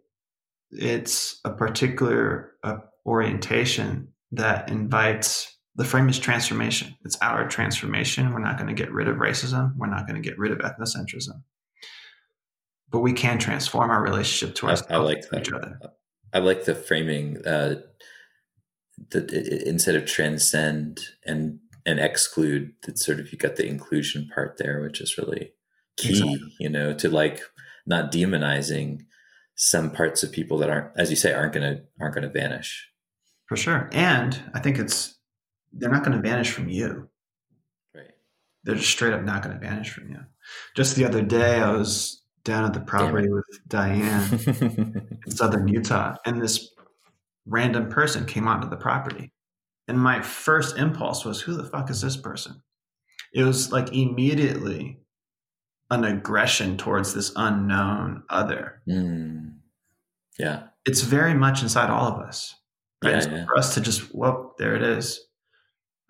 it's a particular uh, orientation that invites the frame is transformation. It's our transformation. We're not going to get rid of racism. We're not going to get rid of ethnocentrism. But we can transform our relationship to ourselves, I, I like that. each other. I like the framing uh, that instead of transcend and and exclude, that sort of you got the inclusion part there, which is really key. Exactly. You know, to like not demonizing some parts of people that aren't, as you say, aren't gonna aren't gonna vanish. For sure, and I think it's they're not going to vanish from you. Right. They're just straight up not going to vanish from you. Just the other day, I was down at the property with Diane in southern Utah, and this random person came onto the property. And my first impulse was, who the fuck is this person? It was like immediately an aggression towards this unknown other. Mm. Yeah. It's very much inside all of us. Right? Yeah, yeah. For us to just, whoop, there it is.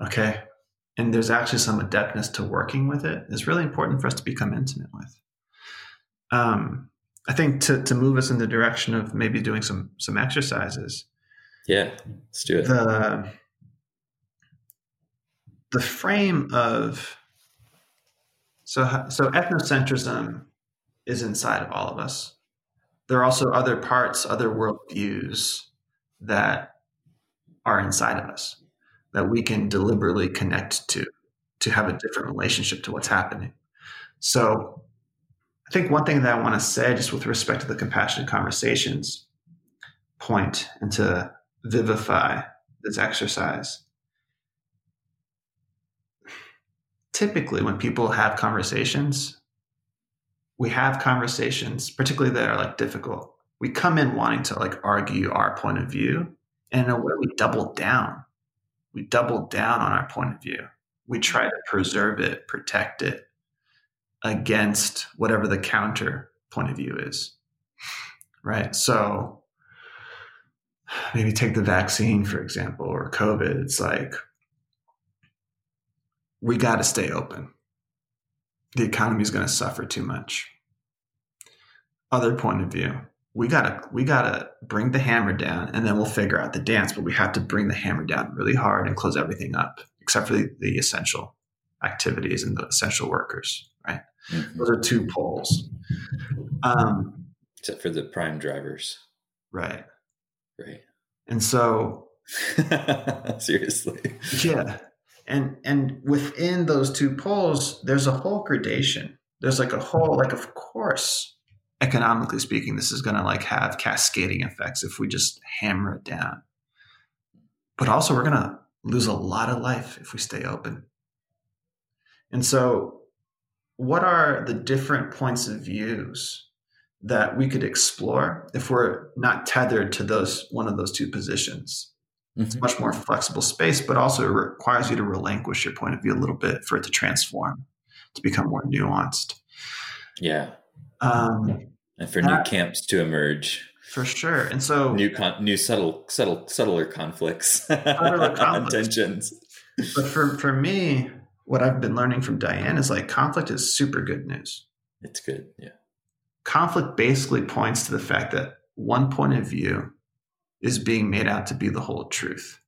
Okay. And there's actually some adeptness to working with it. It's really important for us to become intimate with. Um, I think to, to move us in the direction of maybe doing some some exercises. Yeah, let's do it. The the frame of so so ethnocentrism is inside of all of us. There are also other parts, other worldviews that are inside of us that we can deliberately connect to to have a different relationship to what's happening. So I think one thing that I want to say, just with respect to the compassionate conversations point and to vivify this exercise. Typically, when people have conversations, we have conversations, particularly that are like difficult. We come in wanting to like argue our point of view, and in a way, we double down. We double down on our point of view. We try to preserve it, protect it, against whatever the counter point of view is. Right. So maybe take the vaccine, for example, or COVID. It's like, we got to stay open. The economy is going to suffer too much. Other point of view, we gotta we gotta bring the hammer down, and then we'll figure out the dance. But we have to bring the hammer down really hard and close everything up, except for the, the essential activities and the essential workers. Right? Mm-hmm. Those are two poles. Um, Except for the prime drivers. Right. Right. And so seriously. Yeah. And and within those two poles, there's a whole gradation. There's like a whole, like, of course, economically speaking, this is gonna like have cascading effects if we just hammer it down. But also we're gonna lose a lot of life if we stay open. And so what are the different points of views that we could explore if we're not tethered to those one of those two positions mm-hmm. it's much more flexible space but also it requires you to relinquish your point of view a little bit for it to transform to become more nuanced yeah um, and for that, new camps to emerge for sure and so new con- new subtle subtle subtler conflicts subtler conflicts. tensions but for for me what I've been learning from Diane is like conflict is super good news. It's good. Yeah. Conflict basically points to the fact that one point of view is being made out to be the whole truth.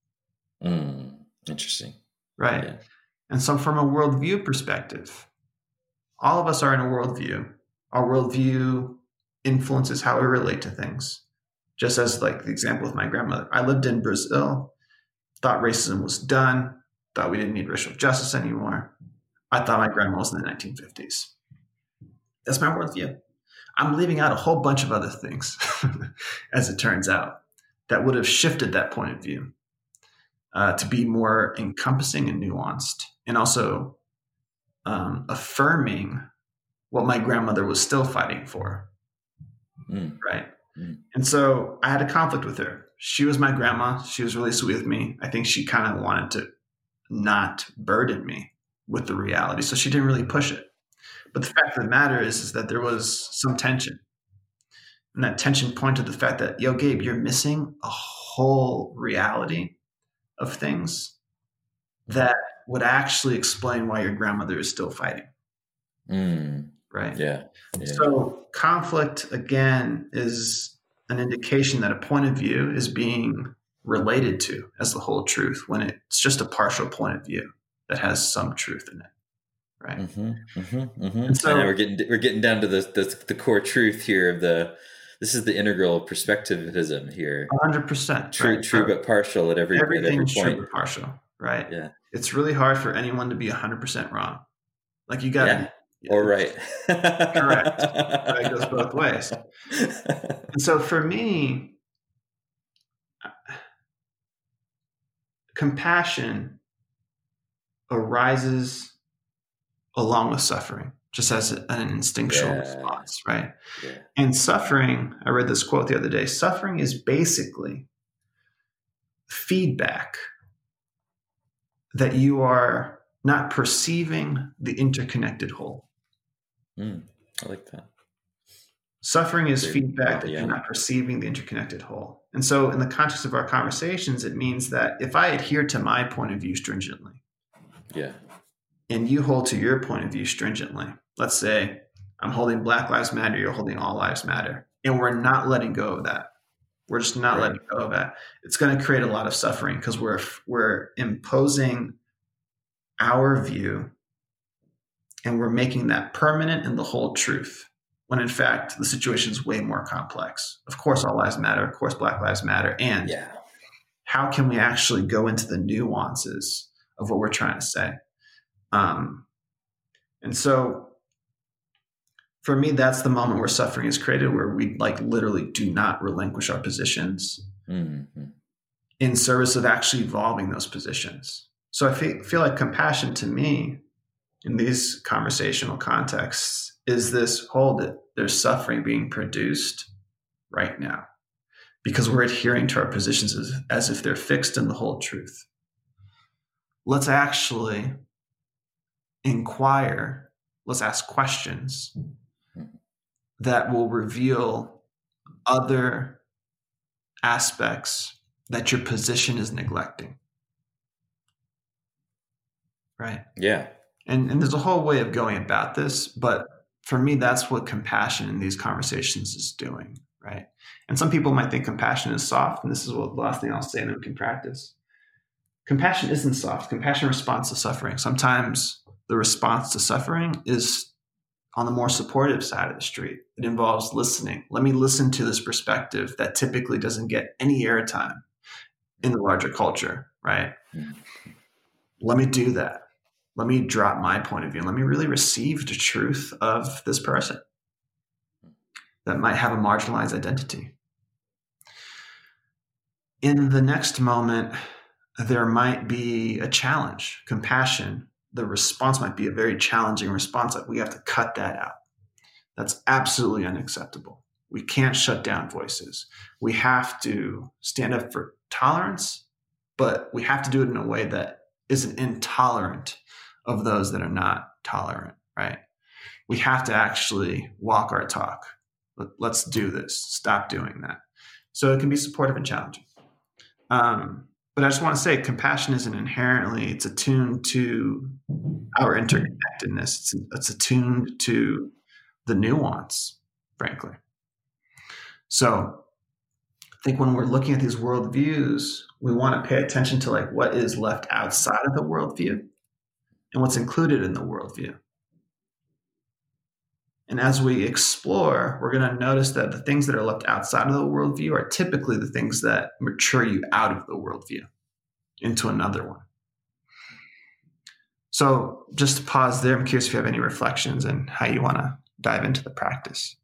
Mm, interesting. Right. Yeah. And so, from a worldview perspective, all of us are in a worldview. Our worldview influences how we relate to things. Just as, like, the example with my grandmother, I lived in Brazil, thought racism was done, thought we didn't need racial justice anymore. I thought my grandma was in the 1950s. That's my worldview. I'm leaving out a whole bunch of other things, as it turns out, that would have shifted that point of view uh, to be more encompassing and nuanced, and also um, affirming what my grandmother was still fighting for. Mm. Right. Mm. And so I had a conflict with her. She was my grandma. She was really sweet with me. I think she kind of wanted to not burden me with the reality. So she didn't really push it. But the fact of the matter is, is that there was some tension. And that tension pointed to the fact that, yo, Gabe, you're missing a whole reality of things that would actually explain why your grandmother is still fighting. Mm. Right? Yeah. yeah. So conflict, again, is an indication that a point of view is being related to as the whole truth when it's just a partial point of view that has some truth in it right mm-hmm, mm-hmm, mm-hmm. so we're getting we're getting down to the, the, the core truth here of the this is the integral perspectivism here 100% true right? true but partial at every at every point. true but partial right yeah it's really hard for anyone to be 100% wrong like you got yeah. Or right. correct. It goes both ways. And so for me, uh, compassion arises along with suffering, just as an instinctual yeah. response, right? Yeah. And suffering, I read this quote the other day suffering is basically feedback that you are not perceiving the interconnected whole. Mm, I like that. Suffering is feedback that you're not perceiving the interconnected whole. And so, in the context of our conversations, it means that if I adhere to my point of view stringently, yeah, and you hold to your point of view stringently, let's say I'm holding Black Lives Matter, you're holding All Lives Matter, and we're not letting go of that. We're just not right. letting go of that. It's going to create a lot of suffering because we're we're imposing our view, and we're making that permanent and the whole truth when in fact the situation is way more complex. Of course, all lives matter. Of course, Black Lives Matter. And yeah. how can we actually go into the nuances of what we're trying to say? Um, and so, for me, that's the moment where suffering is created, where we like literally do not relinquish our positions mm-hmm. in service of actually evolving those positions. So I feel, feel like compassion to me in these conversational contexts is this hold it there's suffering being produced right now. Because we're adhering to our positions as, as if they're fixed in the whole truth. Let's actually inquire let's ask questions that will reveal other aspects that your position is neglecting. Right? Yeah and and there's a whole way of going about this but for me, that's what compassion in these conversations is doing, right? And some people might think compassion is soft, and this is what the last thing I'll say, and then we can practice. Compassion isn't soft. Compassion responds to suffering. Sometimes the response to suffering is on the more supportive side of the street. It involves listening. Let me listen to this perspective that typically doesn't get any airtime in the larger culture, right? Mm-hmm. Let me do that let me drop my point of view. Let me really receive the truth of this person that might have a marginalized identity. In the next moment, there might be a challenge, compassion. The response might be a very challenging response. Like we have to cut that out. That's absolutely unacceptable. We can't shut down voices. We have to stand up for tolerance, but we have to do it in a way that isn't intolerant of those that are not tolerant, right? We have to actually walk our talk. Let's do this. Stop doing that. So it can be supportive and challenging. Um, but I just want to say compassion isn't inherently, it's attuned to our interconnectedness. It's, it's attuned to the nuance, frankly. So I think when we're looking at these worldviews, we want to pay attention to like what is left outside of the worldview and what's included in the worldview. And as we explore, we're going to notice that the things that are left outside of the worldview are typically the things that mature you out of the worldview into another one. So, just to pause there, I'm curious if you have any reflections and how you want to dive into the practice.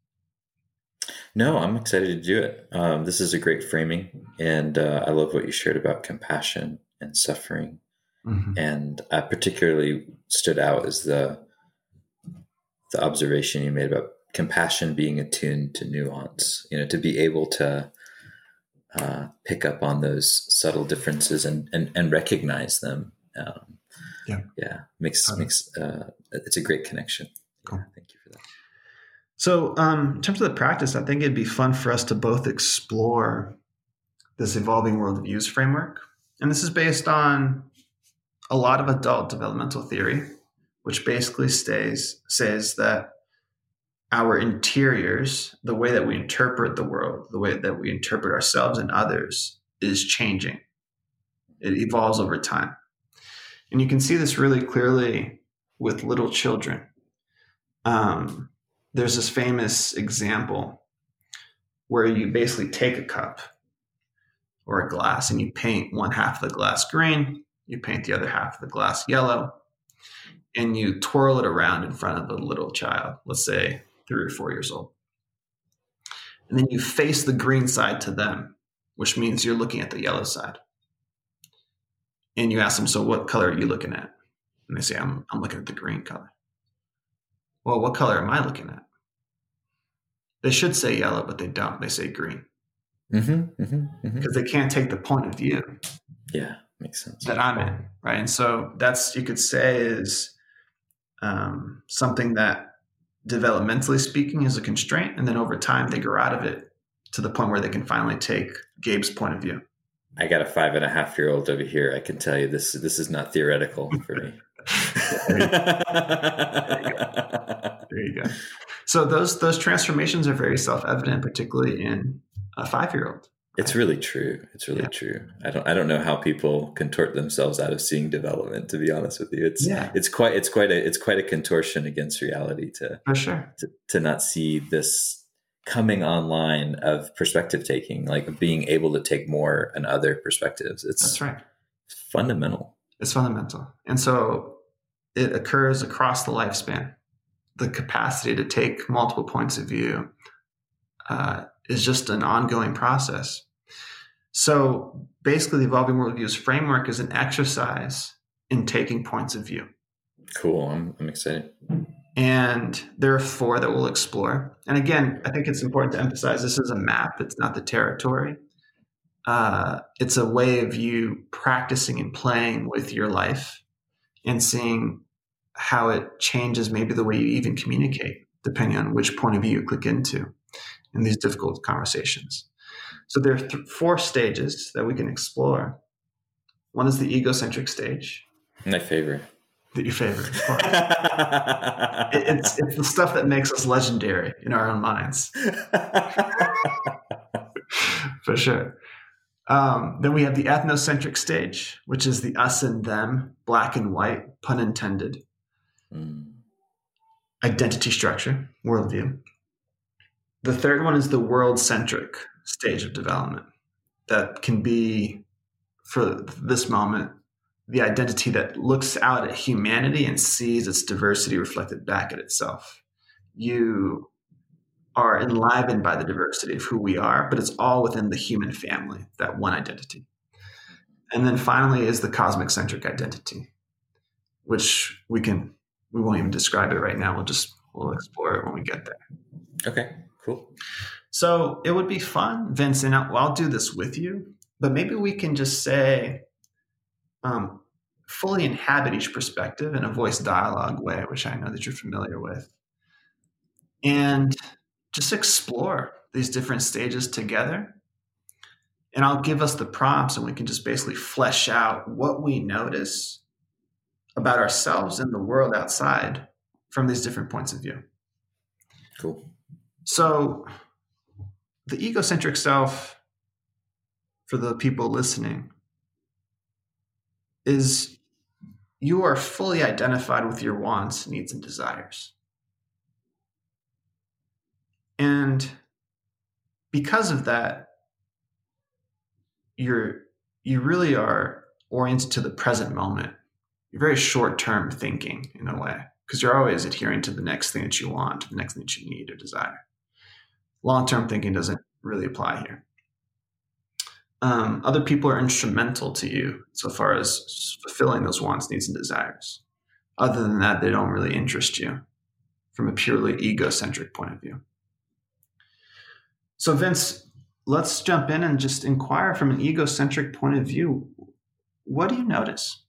No, I'm excited to do it. Um, this is a great framing, and uh, I love what you shared about compassion and suffering Mm-hmm. And I particularly stood out is the the observation you made about compassion being attuned to nuance. You know, to be able to uh, pick up on those subtle differences and and, and recognize them. Um, yeah, yeah, makes makes uh, it's a great connection. Cool. Yeah, thank you for that. So, um, in terms of the practice, I think it'd be fun for us to both explore this evolving worldviews framework, and this is based on a lot of adult developmental theory, which basically stays, says that our interiors, the way that we interpret the world, the way that we interpret ourselves and others, is changing. It evolves over time. And you can see this really clearly with little children. Um, there's this famous example where you basically take a cup or a glass and you paint one half of the glass green you paint the other half of the glass yellow, and you twirl it around in front of a little child, let's say three or four years old. And then you face the green side to them, which means you're looking at the yellow side. And you ask them, So what color are you looking at? And they say, I'm, I'm looking at the green color. Well, what color am I looking at? They should say yellow, but they don't. They say green. Because mm-hmm, mm-hmm, mm-hmm. they can't take the point of view. Yeah Makes sense. That I'm in, right? And so that's you could say is um, something that developmentally speaking is a constraint, and then over time they grow out of it to the point where they can finally take Gabe's point of view. I got a five and a half year old over here. I can tell you this this is not theoretical for me. there, you there you go. So those those transformations are very self evident, particularly in a five year old. It's really true. It's really yeah. true. I don't I don't know how people contort themselves out of seeing development. To be honest with you, it's yeah. it's quite it's quite a it's quite a contortion against reality to for sure to, to not see this coming online of perspective taking, like being able to take more and other perspectives. It's that's right. fundamental. It's fundamental, and so it occurs across the lifespan. The capacity to take multiple points of view uh, is just an ongoing process. So basically, the evolving worldviews framework is an exercise in taking points of view. Cool. I'm, I'm excited. And there are four that we'll explore. And again, I think it's important to emphasize this is a map, it's not the territory. Uh, it's a way of you practicing and playing with your life and seeing how it changes maybe the way you even communicate, depending on which point of view you click into in these difficult conversations. So there are th- four stages that we can explore. One is the egocentric stage. My favorite that your favorite. it, it's it's the stuff that makes us legendary in our own minds, for sure. Um, then we have the ethnocentric stage, which is the us and them, black and white, pun intended. Mm. Identity structure, worldview. The third one is the world centric stage of development that can be, for this moment, the identity that looks out at humanity and sees its diversity reflected back at itself. You are enlivened by the diversity of who we are, but it's all within the human family, that one identity. And then finally is the cosmic centric identity, which we can we won't even describe it right now. We'll just we'll explore it when we get there. Okay, cool. So it would be fun, Vincent. I'll, I'll do this with you, but maybe we can just say um, fully inhabit each perspective in a voice dialogue way, which I know that you're familiar with, and just explore these different stages together. And I'll give us the prompts, and we can just basically flesh out what we notice about ourselves and the world outside from these different points of view. Cool. So, the egocentric self, for the people listening, is you are fully identified with your wants, needs, and desires. And because of that, you're you really are oriented to the present moment. You're very short-term thinking in a way, because you're always adhering to the next thing that you want, the next thing that you need or desire. Long-term thinking doesn't really apply here um, other people are instrumental to you so far as fulfilling those wants, needs, and desires. Other than that, they don't really interest you from a purely egocentric point of view. So, Vince, let's jump in and just inquire from an egocentric point of view. What do you notice?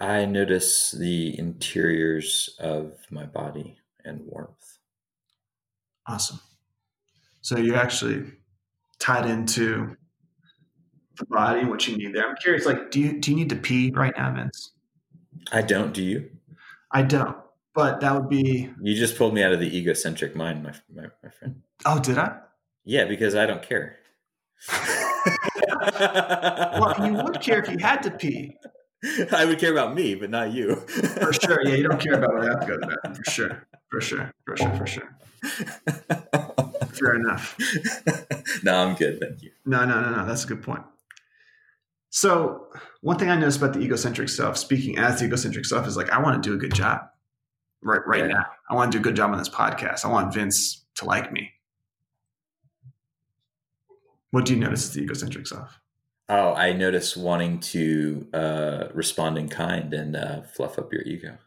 I notice the interiors of my body and warmth. Awesome. So you're actually tied into the body and what you need there. I'm curious, like, do you do you need to pee right now, Vince? I don't. Do you? I don't. But that would be. You just pulled me out of the egocentric mind, my my, my friend. Oh, did I? Yeah, because I don't care. well, you would care if you had to pee. I would care about me, but not you. for sure. Yeah, you don't care about what I have to go to bathroom. For sure. For sure. For sure. For sure. Fair enough. no, I'm good. Thank you. No, no, no, no. That's a good point. So, one thing I noticed about the egocentric self, speaking as the egocentric self, is like I want to do a good job right right yeah. now. I want to do a good job on this podcast. I want Vince to like me. What do you notice as the egocentric self? Oh, I notice wanting to uh, respond in kind and uh, fluff up your ego.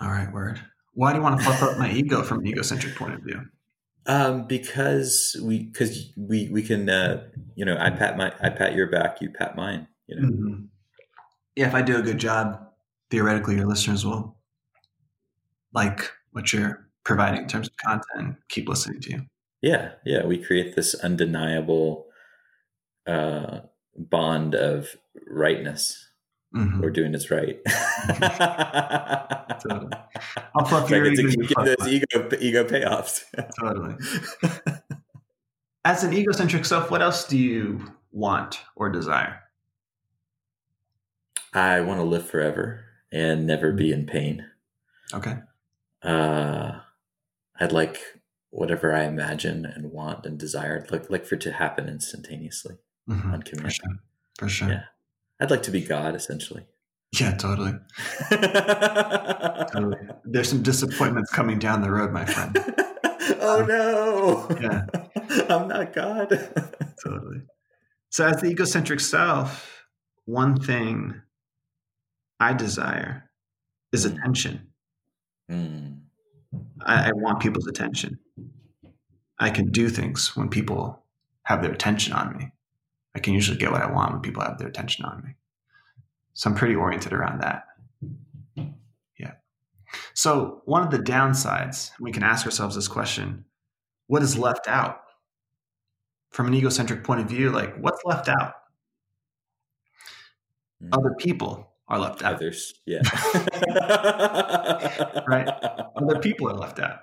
All right, word. Why do you want to fluff up my ego from an egocentric point of view? Um, because we because we we can uh, you know I pat my I pat your back, you pat mine. You know. Mm-hmm. Yeah, if I do a good job, theoretically, your listeners will like what you're providing in terms of content. Keep listening to you. Yeah, yeah, we create this undeniable uh, bond of rightness. Mm-hmm. We're doing this right. totally. I'll fluff like it's a, give those ego ego payoffs. totally. As an egocentric self, what else do you want or desire? I want to live forever and never be in pain. Okay. Uh, I'd like whatever I imagine and want and desire, like like for it to happen instantaneously mm-hmm. on command. For sure. For sure. Yeah. I'd like to be God, essentially. Yeah, totally. totally. There's some disappointments coming down the road, my friend. oh no! Yeah, I'm not God. totally. So, as the egocentric self, one thing I desire is mm. attention. Mm. I, I want people's attention. I can do things when people have their attention on me. I can usually get what I want when people have their attention on me. So I'm pretty oriented around that. Yeah. So one of the downsides, we can ask ourselves this question what is left out? From an egocentric point of view, like what's left out? Mm. Other people are left out. Others, yeah. right? Other people are left out.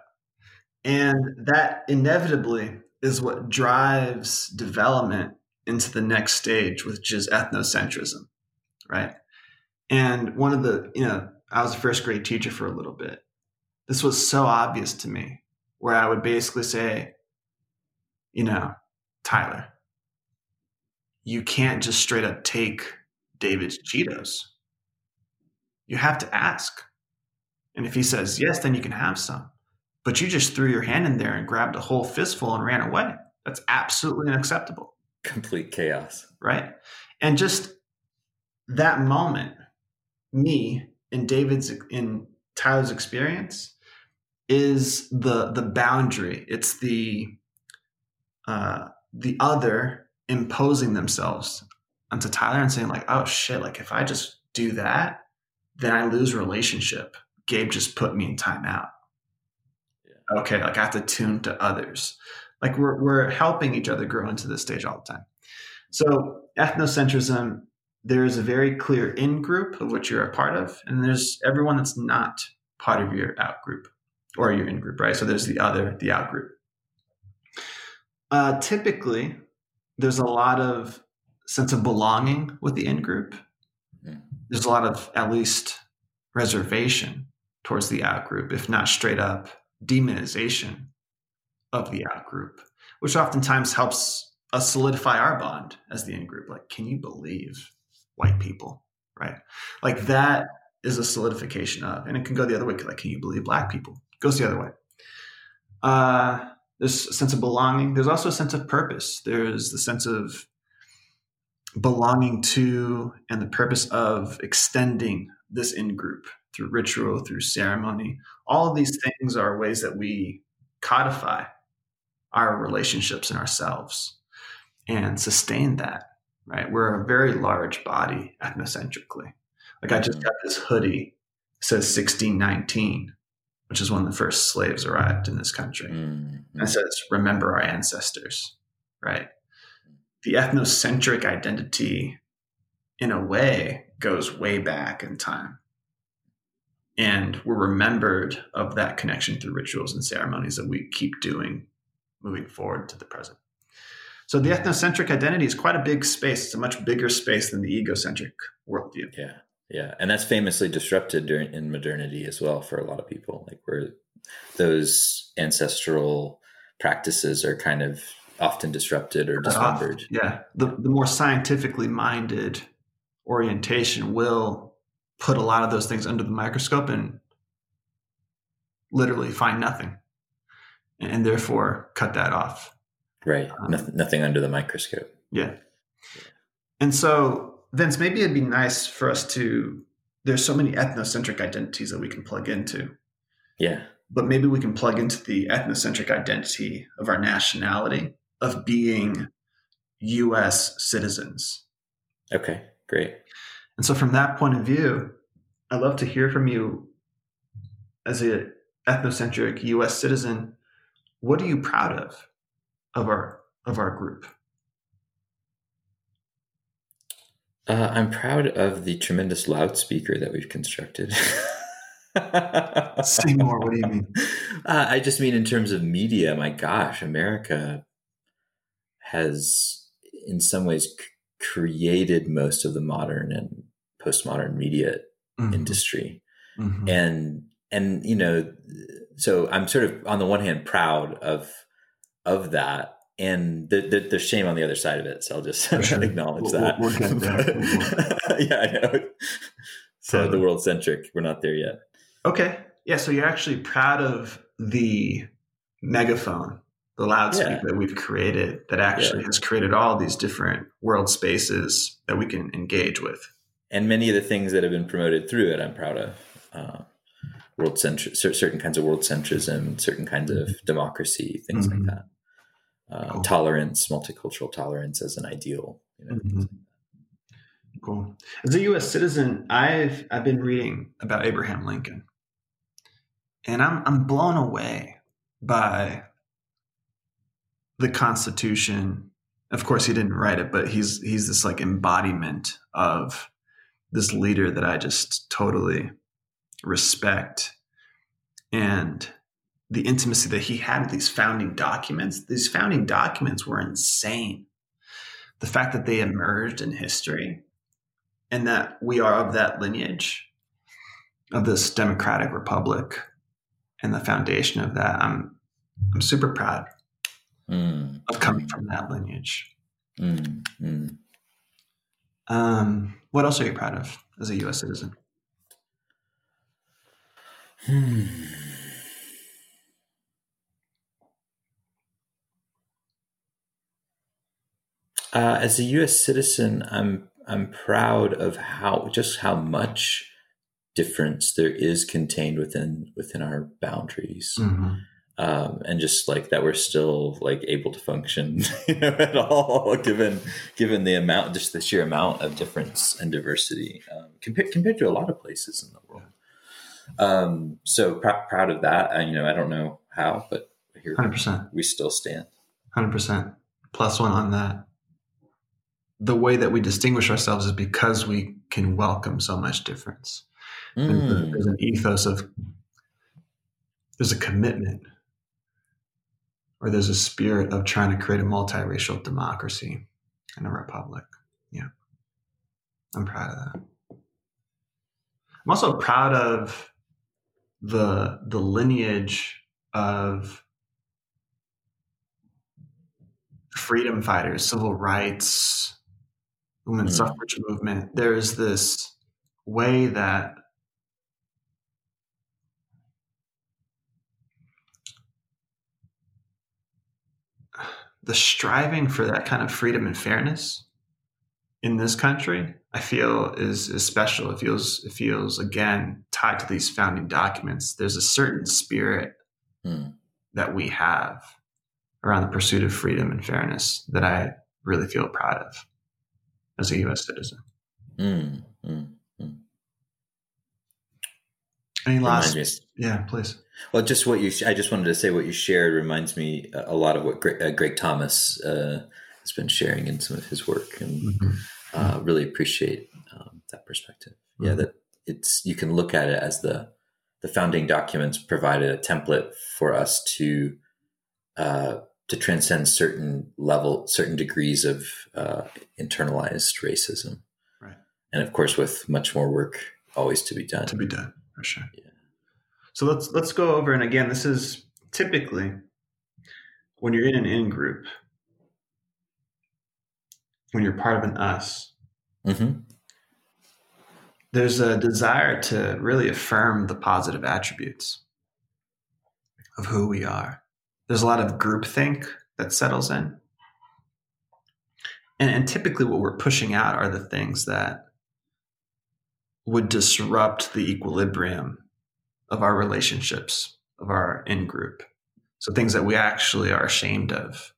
And that inevitably is what drives development into the next stage, which is ethnocentrism, right? And one of the, you know, I was a first grade teacher for a little bit. This was so obvious to me, where I would basically say, you know, Tyler, you can't just straight up take David's Cheetos. You have to ask. And if he says yes, then you can have some. But you just threw your hand in there and grabbed a whole fistful and ran away. That's absolutely unacceptable complete chaos. Right. And just that moment, me in David's in Tyler's experience is the the boundary. It's the uh the other imposing themselves onto Tyler and saying like, oh shit, like if I just do that, then I lose relationship. Gabe just put me in timeout. Yeah. Okay, like I have to tune to others. Like we're we're helping each other grow into this stage all the time. So ethnocentrism, there is a very clear in group of which you're a part of, and there's everyone that's not part of your out group or your in group, right? So there's the other, the out group. Uh, typically, there's a lot of sense of belonging with the in group. There's a lot of at least reservation towards the out group, if not straight up demonization of the out group, which oftentimes helps us solidify our bond as the in group. Like, can you believe white people? Right? Like that is a solidification of, and it can go the other way. Like, can you believe black people? It goes the other way. Uh, there's a sense of belonging. There's also a sense of purpose. There's the sense of belonging to and the purpose of extending this in group through ritual, through ceremony. All of these things are ways that we codify our relationships and ourselves and sustain that, right? We're a very large body ethnocentrically. Like I just got this hoodie, says 1619, which is when the first slaves arrived in this country. Mm-hmm. And it says, remember our ancestors, right? The ethnocentric identity, in a way, goes way back in time. And we're remembered of that connection through rituals and ceremonies that we keep doing moving forward to the present. So the ethnocentric identity is quite a big space. It's a much bigger space than the egocentric worldview. Yeah. Yeah. And that's famously disrupted during in modernity as well for a lot of people, like where those ancestral practices are kind of often disrupted or dismembered. yeah. The, the more scientifically minded orientation will put a lot of those things under the microscope and literally find nothing and therefore cut that off. Right. Um, nothing, nothing under the microscope. Yeah. And so, Vince, maybe it'd be nice for us to. There's so many ethnocentric identities that we can plug into. Yeah. but maybe we can plug into the ethnocentric identity of our nationality of being US citizens. Okay, great. And so from that point of view, I'd love to hear from you as a ethnocentric US citizen, what are you proud of of our of our group? Uh, I'm proud of the tremendous loudspeaker that we've constructed. Say more. What do you mean? Uh, I just mean in terms of media. My gosh, America has, in some ways, c- created most of the modern and postmodern media mm-hmm. industry, mm-hmm. and and you know, so I'm sort of on the one hand proud of of that, and the, the, there's shame on the other side of it. So I'll just sure. acknowledge we'll, that. We'll, we'll yeah, I know. So totally. the world centric, we're not there yet. Okay. Yeah. So you're actually proud of the megaphone, the loudspeaker yeah. that we've created that actually yeah. has created all these different world spaces that we can engage with. And many of the things that have been promoted through it, I'm proud of. Uh, world centri- certain kinds of world centrism, certain kinds of mm-hmm. democracy, things mm-hmm. like that uh, cool. tolerance, multicultural tolerance as an ideal. You know, mm-hmm. Cool. As a U.S. citizen, I've I've been reading about Abraham Lincoln, and I'm I'm blown away by the Constitution. Of course, he didn't write it, but he's he's this like embodiment of this leader that I just totally respect. And the intimacy that he had with these founding documents. These founding documents were insane. The fact that they emerged in history and that we are of that lineage of this democratic republic and the foundation of that, I'm I'm super proud mm. of coming from that lineage. Mm. Mm. Um, what else are you proud of as a U.S. citizen? Hmm. Uh, as a U.S. citizen, I'm I'm proud of how just how much difference there is contained within within our boundaries, mm-hmm. um, and just like that we're still like able to function, you know, at all given given the amount, just the sheer amount of difference and diversity um, compared compared to a lot of places in the world. Um, so pr- proud of that. I, you know, I don't know how, but here 100%. we still stand. Hundred percent. Plus one on that the way that we distinguish ourselves is because we can welcome so much difference. Mm. There's an ethos of there's a commitment or there's a spirit of trying to create a multiracial democracy and a republic. Yeah. I'm proud of that. I'm also proud of the the lineage of freedom fighters, civil rights, women's mm-hmm. suffrage movement, there is this way that the striving for that kind of freedom and fairness in this country, I feel is, is special. It feels it feels again tied to these founding documents. There's a certain spirit mm. that we have around the pursuit of freedom and fairness that I really feel proud of as a U.S. citizen. Mm, mm, mm. Any last? Yeah, please. Well, just what you, I just wanted to say what you shared reminds me a lot of what Greg, uh, Greg Thomas uh, has been sharing in some of his work, and mm-hmm. Uh, really appreciate um, that perspective. Mm-hmm. Yeah, that it's you can look at it as the the founding documents provided a template for us to uh, to transcend certain level, certain degrees of uh, internalized racism. Right. And of course, with much more work always to be done. To be done, for sure. Yeah. So let's let's go over, and again, this is typically when you're in an in group, when you're part of an us. Mm-hmm. There's a desire to really affirm the positive attributes of who we are there's a lot of groupthink that settles in. And, and typically, what we're pushing out are the things that would disrupt the equilibrium of our relationships of our in group. So things that we actually are ashamed of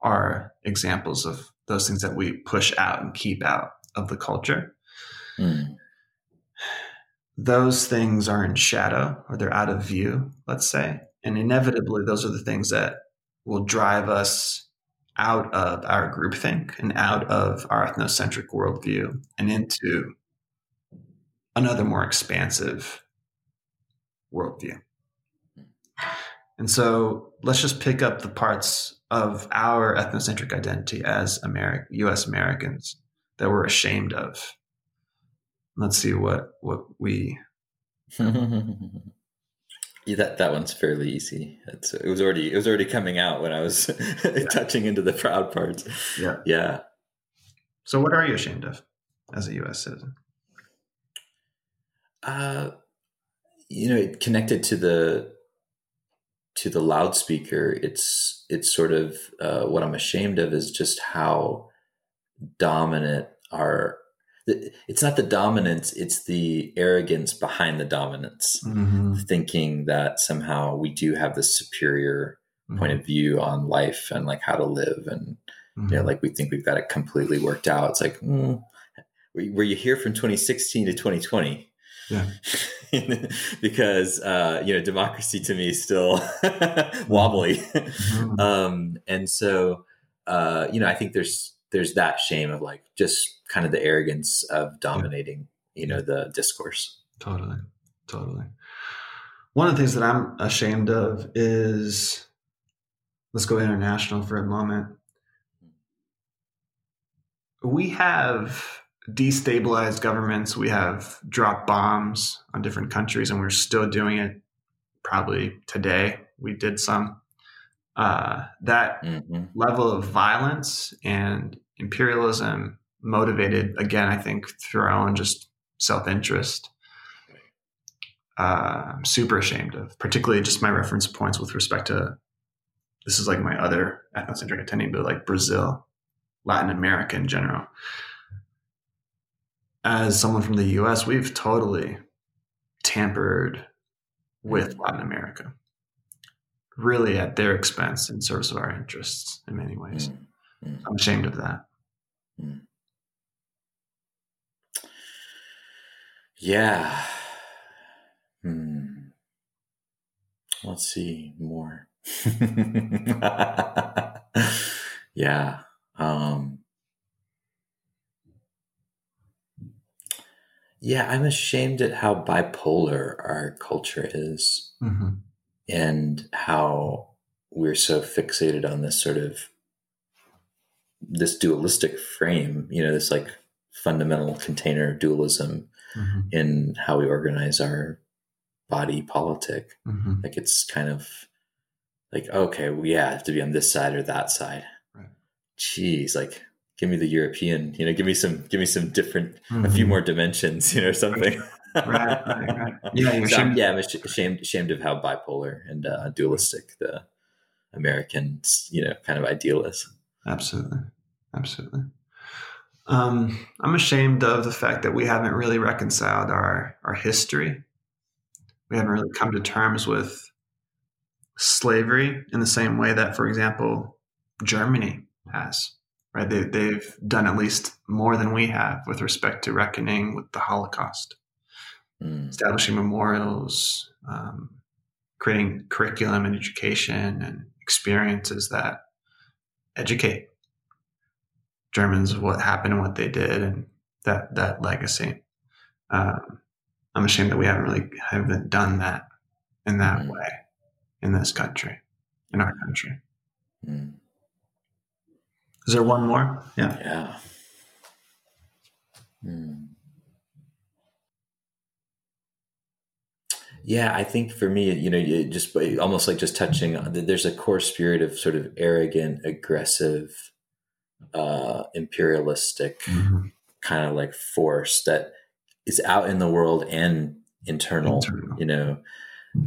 are examples of those things that we push out and keep out of the culture. Mm. Those things are in shadow or they're out of view, let's say. And inevitably, those are the things that will drive us out of our groupthink and out of our ethnocentric worldview and into another more expansive worldview. And so let's just pick up the parts of our ethnocentric identity as Ameri- US Americans that we're ashamed of. Let's see what what we Yeah, that that one's fairly easy. It's, it was already it was already coming out when I was yeah. touching into the proud parts. Yeah, yeah. So, what are you ashamed of as a U.S. citizen? Uh, you know, it connected to the to the loudspeaker, it's it's sort of uh, what I'm ashamed of is just how dominant our it's not the dominance it's the arrogance behind the dominance mm-hmm. thinking that somehow we do have this superior mm-hmm. point of view on life and like how to live and mm-hmm. you know like we think we've got it completely worked out it's like mm, were you here from 2016 to 2020 yeah because uh, you know democracy to me is still wobbly mm-hmm. um, and so uh, you know i think there's there's that shame of like just kind of the arrogance of dominating, yeah. you know, the discourse. Totally. Totally. One of the things that I'm ashamed of is let's go international for a moment. We have destabilized governments. We have dropped bombs on different countries, and we're still doing it probably today. We did some. Uh, that mm-hmm. level of violence and imperialism motivated again i think through our own just self-interest uh, i'm super ashamed of particularly just my reference points with respect to this is like my other ethnocentric attending but like brazil latin america in general as someone from the us we've totally tampered with latin america really at their expense in service of our interests in many ways mm. Mm. I'm ashamed of that. Mm. Yeah. Hmm. Let's see more. yeah. Um, yeah, I'm ashamed at how bipolar our culture is mm-hmm. and how we're so fixated on this sort of this dualistic frame, you know, this like fundamental container of dualism mm-hmm. in how we organize our body politic. Mm-hmm. Like it's kind of like, okay, well, yeah, I have to be on this side or that side. Right. Jeez, like give me the European, you know, give me some, give me some different, mm-hmm. a few mm-hmm. more dimensions, you know, something. right, right, right. Yeah, so I'm, yeah, I'm ashamed, ashamed of how bipolar and uh, dualistic the American, you know, kind of ideal is. Absolutely. Absolutely. Um, I'm ashamed of the fact that we haven't really reconciled our, our history. We haven't really come to terms with slavery in the same way that, for example, Germany has. Right? They, they've done at least more than we have with respect to reckoning with the Holocaust, mm. establishing memorials, um, creating curriculum and education and experiences that educate Germans of what happened and what they did and that that legacy. Um, I'm ashamed that we haven't really haven't done that in that mm. way in this country, in our country. Mm. Is there one more? Yeah. Yeah. Mm. Yeah, I think for me, you know, you just almost like just touching on there's a core spirit of sort of arrogant, aggressive, uh, imperialistic mm-hmm. kind of like force that is out in the world and internal, internal, you know.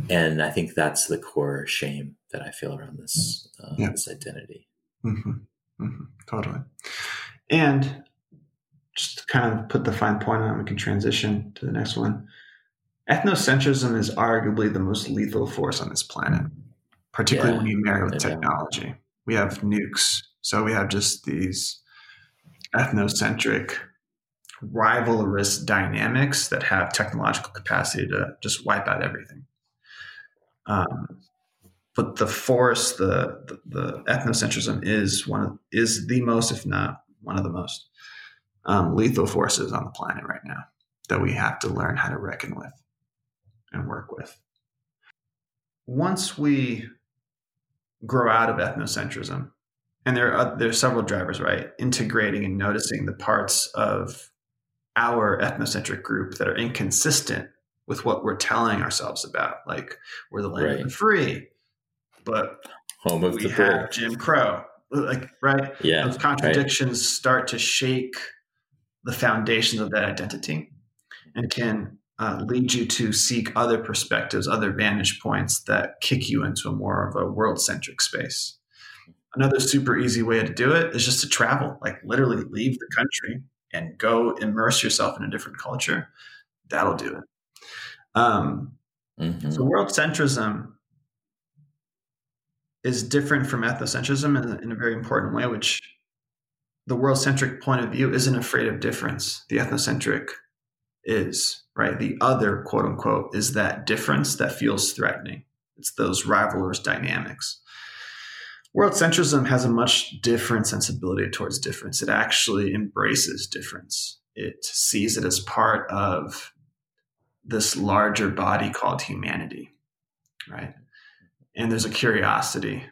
And I think that's the core shame that I feel around this uh, yeah. this identity. Mm-hmm. Mm-hmm. Totally. And just to kind of put the fine point on, we can transition to the next one. ethnocentrism is arguably the most lethal force on this planet, particularly yeah, when you marry with technology. We have nukes, so we have just these ethnocentric rivalrous dynamics that have technological capacity to just wipe out everything. Um, but the force, the, the, the ethnocentrism is one of is the most, if not one of the most um, lethal forces on the planet right now that we have to learn how to reckon with and work with. Once we grow out of ethnocentrism, and there are there are several drivers, right? Integrating and noticing the parts of our ethnocentric group that are inconsistent with what we're telling ourselves about. Like we're the land right. of the free, but home of we the have Jim Crow. Like right, yeah, those contradictions right. start to shake the foundations of that identity, and can uh, lead you to seek other perspectives, other vantage points that kick you into a more of a world centric space. Another super easy way to do it is just to travel, like literally leave the country and go immerse yourself in a different culture. That'll do it. Um, mm-hmm. So world centrism is different from ethnocentrism in a, in a very important way, which the world centric point of view isn't afraid of difference. The ethnocentric is, right? The other, quote unquote, is that difference that feels threatening. It's those rivalrous dynamics. World centrism has a much different sensibility towards difference. It actually embraces difference. It sees it as part of this larger body called humanity, right? And there's a curiosity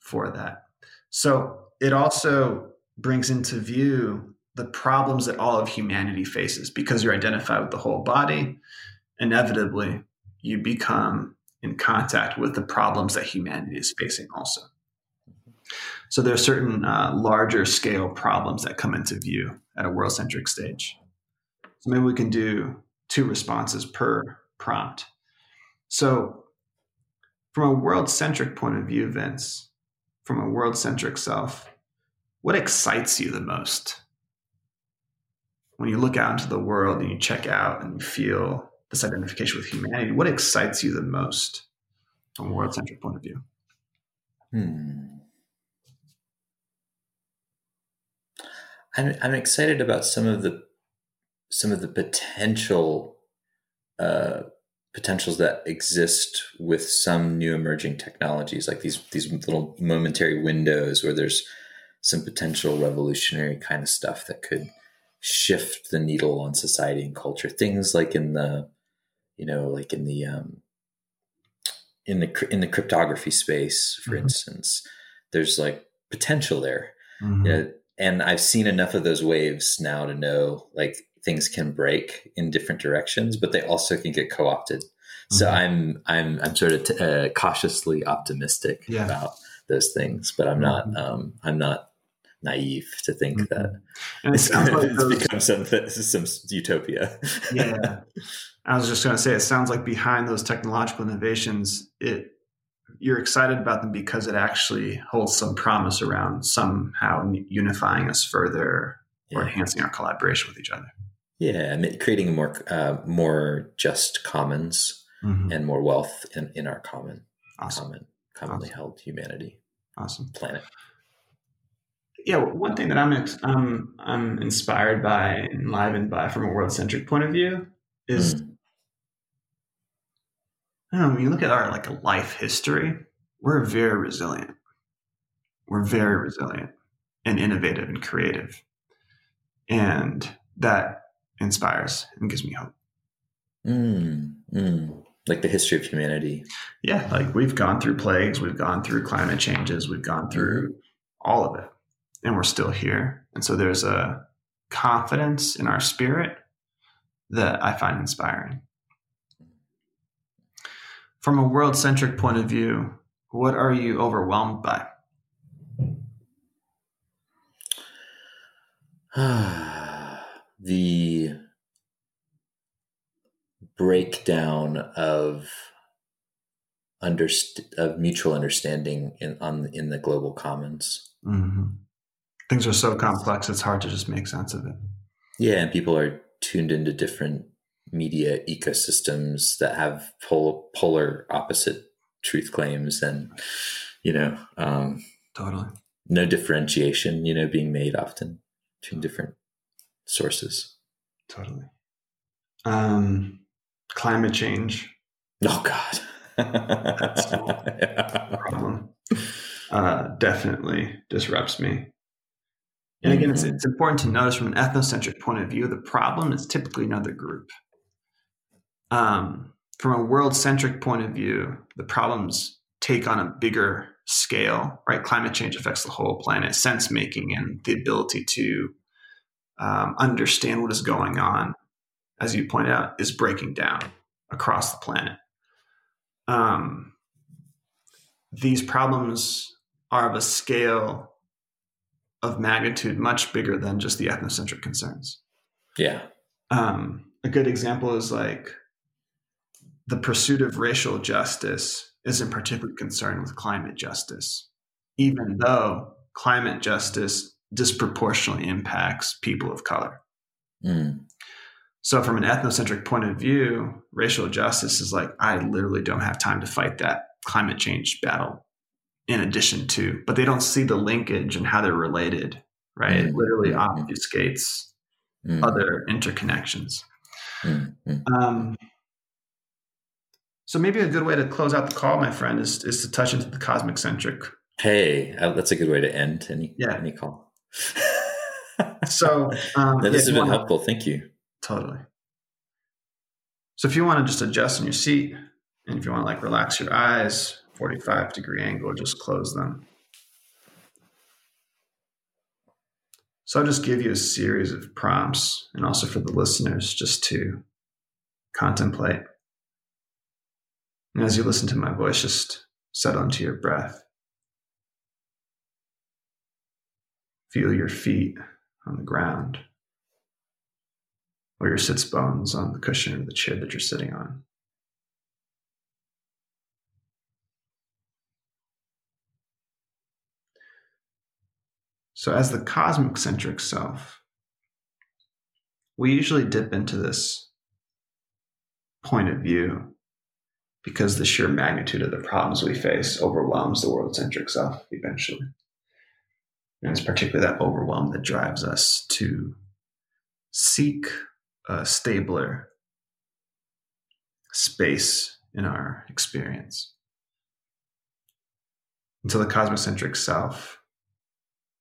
for that. So it also brings into view the problems that all of humanity faces because you're identified with the whole body. Inevitably, you become in contact with the problems that humanity is facing also. So there are certain uh, larger scale problems that come into view at a world centric stage. So maybe we can do two responses per prompt. So, from a world centric point of view, Vince, from a world centric self, what excites you the most? When you look out into the world and you check out and you feel this identification with humanity, what excites you the most from a world centric point of view? Hmm. I'm I'm excited about some of the some of the potential uh, potentials that exist with some new emerging technologies, like these these little momentary windows where there's some potential revolutionary kind of stuff that could shift the needle on society and culture. Things like in the, you know, like in the um, in the in the cryptography space, for mm-hmm. instance, there's like potential there. Mm-hmm and I've seen enough of those waves now to know like things can break in different directions, but they also can get co-opted. Mm-hmm. So I'm I'm I'm sort of t- uh, cautiously optimistic yeah. about those things, but I'm not mm-hmm. um, I'm not naive to think mm-hmm. that and it's, like those, become some some utopia. yeah, I was just going to say it sounds like behind those technological innovations, it you're excited about them because it actually holds some promise around somehow unifying us further yeah. or enhancing our collaboration with each other. Yeah, creating a more uh, more just commons mm-hmm. and more wealth in, in our common, awesome. common, commonly awesome. held humanity, awesome planet. Yeah, one thing that I'm ex- I'm I'm inspired by, and enlivened by, from a world centric point of view, is mm know, when you look at our like life history, we're very resilient. We're very resilient and innovative and creative. And that inspires and gives me hope. Mm, mm. Like the history of humanity. Yeah, like we've gone through plagues, we've gone through climate changes, we've gone through mm-hmm. all of it, and we're still here. And so there's a confidence in our spirit that I find inspiring from a world centric point of view, what are you overwhelmed by? the breakdown of underst- of mutual understanding in on in the global commons. Mm-hmm. Things are so complex; it's hard to just make sense of it. Yeah, and people are tuned into different media ecosystems that have pol- polar opposite truth claims and you know um, totally no differentiation you know being made often between different sources. Totally. Um, climate change. Oh god. That's a problem. Uh, definitely disrupts me. And again, it's, it's important to notice from an ethnocentric point of view, the problem is typically another group. Um, from a world centric point of view, the problems take on a bigger scale, right? Climate change affects the whole planet. Sense making and the ability to um, understand what is going on, as you point out, is breaking down across the planet. Um, these problems are of a scale of magnitude much bigger than just the ethnocentric concerns. Yeah. Um, a good example is like the pursuit of racial justice isn't particularly concerned with climate justice, even though climate justice disproportionately impacts people of color. Mm. So, from an ethnocentric point of view, racial justice is like, I literally don't have time to fight that climate change battle in addition to, but they don't see the linkage and how they're related, right? Mm-hmm. It literally mm-hmm. obfuscates mm-hmm. other interconnections. Mm-hmm. Um, so maybe a good way to close out the call, my friend, is is to touch into the cosmic centric. Hey, uh, that's a good way to end any yeah. any call. So um, this has been wanna, helpful. Thank you. Totally. So if you want to just adjust in your seat, and if you want to like relax your eyes, 45 degree angle, just close them. So I'll just give you a series of prompts and also for the listeners just to contemplate. And as you listen to my voice, just settle into your breath. Feel your feet on the ground or your sits bones on the cushion of the chair that you're sitting on. So, as the cosmic centric self, we usually dip into this point of view because the sheer magnitude of the problems we face overwhelms the world centric self eventually. And it's particularly that overwhelm that drives us to seek a stabler space in our experience. Until the cosmocentric self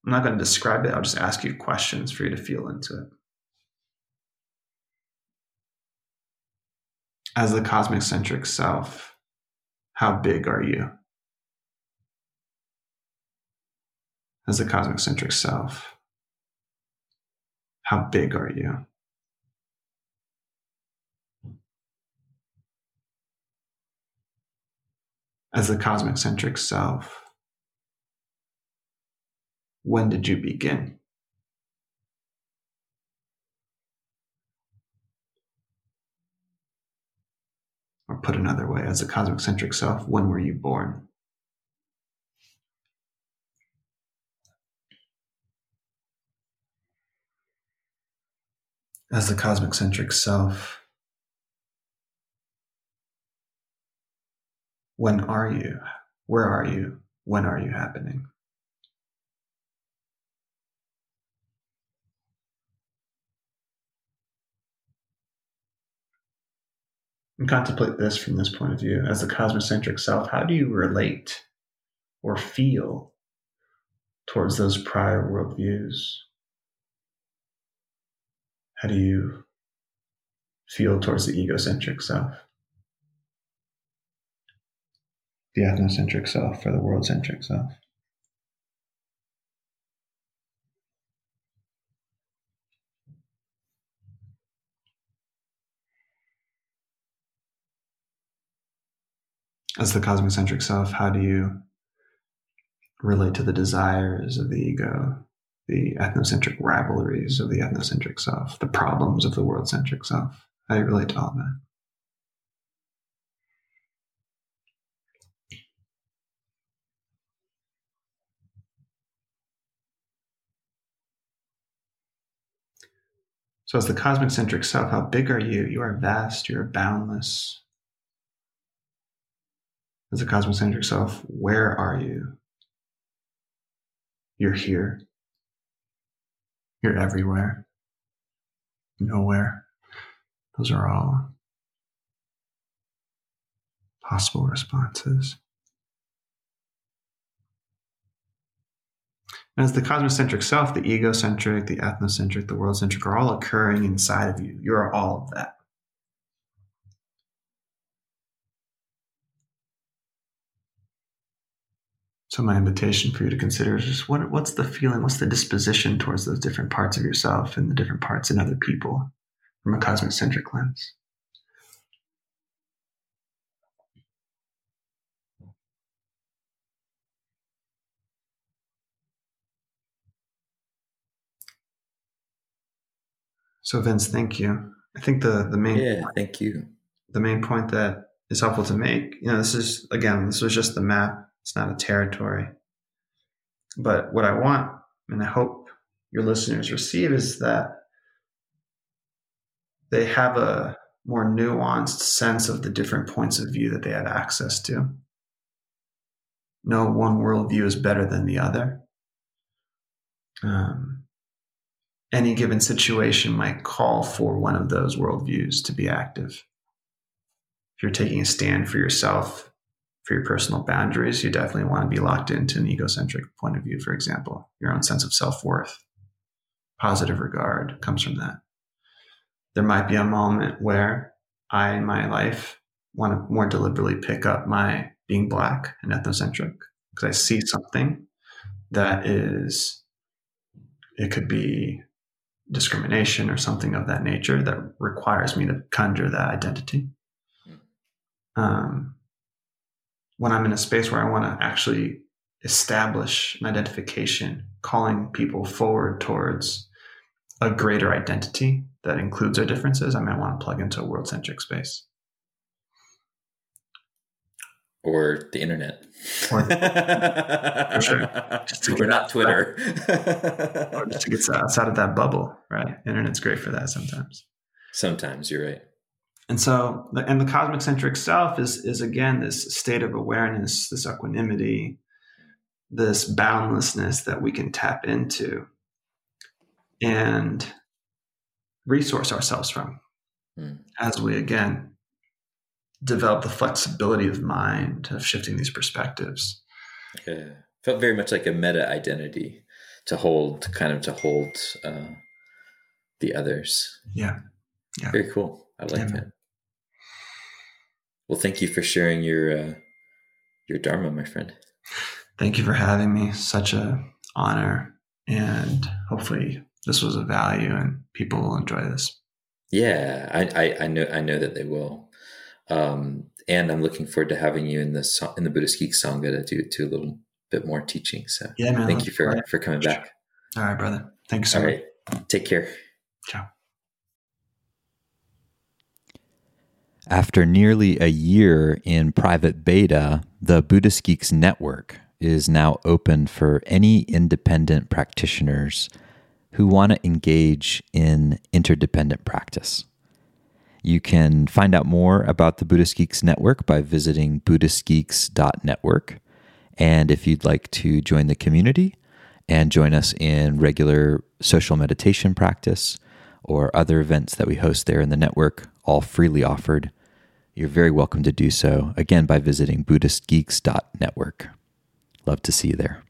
I'm not going to describe it. I'll just ask you questions for you to feel into it. As the cosmic centric self, how big are you? As the cosmic centric self, how big are you? As the cosmic centric self, when did you begin? Or put another way, as a cosmic centric self, when were you born? As the cosmic centric self, when are you? Where are you? When are you happening? and contemplate this from this point of view as the cosmocentric self how do you relate or feel towards those prior worldviews how do you feel towards the egocentric self? The ethnocentric self or the world centric self? As the cosmic centric self, how do you relate to the desires of the ego, the ethnocentric rivalries of the ethnocentric self, the problems of the world centric self? You relate to all that? So, as the cosmic centric self, how big are you? You are vast, you are boundless. As the cosmic centric self, where are you? You're here. You're everywhere. Nowhere. Those are all possible responses. As the cosmocentric self, the egocentric, the ethnocentric, the world centric are all occurring inside of you. You are all of that. So my invitation for you to consider is just what, what's the feeling, what's the disposition towards those different parts of yourself and the different parts in other people from a cosmic centric lens. So Vince, thank you. I think the the main yeah, thank you. The main point that is helpful to make, you know, this is again, this was just the map it's not a territory. But what I want, and I hope your listeners receive, is that they have a more nuanced sense of the different points of view that they have access to. No one worldview is better than the other. Um, any given situation might call for one of those worldviews to be active. If you're taking a stand for yourself, for your personal boundaries, you definitely want to be locked into an egocentric point of view, for example. Your own sense of self worth, positive regard comes from that. There might be a moment where I, in my life, want to more deliberately pick up my being black and ethnocentric because I see something that is, it could be discrimination or something of that nature that requires me to conjure that identity. Um, when I'm in a space where I want to actually establish an identification, calling people forward towards a greater identity that includes our differences, I might want to plug into a world centric space. Or the internet. Or, for sure. We're not Twitter. or just to get outside of that bubble, right? Internet's great for that sometimes. Sometimes, you're right. And so, and the cosmic centric self is is again this state of awareness, this equanimity, this boundlessness that we can tap into and resource ourselves from mm. as we again develop the flexibility of mind of shifting these perspectives. Yeah. Felt very much like a meta identity to hold, kind of to hold uh, the others. Yeah. Yeah. Very cool. I like yeah, that. Well, thank you for sharing your uh, your dharma, my friend. Thank you for having me. Such a honor, and hopefully this was a value, and people will enjoy this. Yeah, I, I, I know I know that they will, um, and I'm looking forward to having you in the in the Buddhist Geek Sangha to do to a little bit more teaching. So yeah, man, thank you for right. for coming back. All right, brother. Thanks so All Take care. Ciao. After nearly a year in private beta, the Buddhist Geeks Network is now open for any independent practitioners who want to engage in interdependent practice. You can find out more about the Buddhist Geeks Network by visiting BuddhistGeeks.network. And if you'd like to join the community and join us in regular social meditation practice or other events that we host there in the network, all freely offered, you're very welcome to do so, again, by visiting BuddhistGeeks.network. Love to see you there.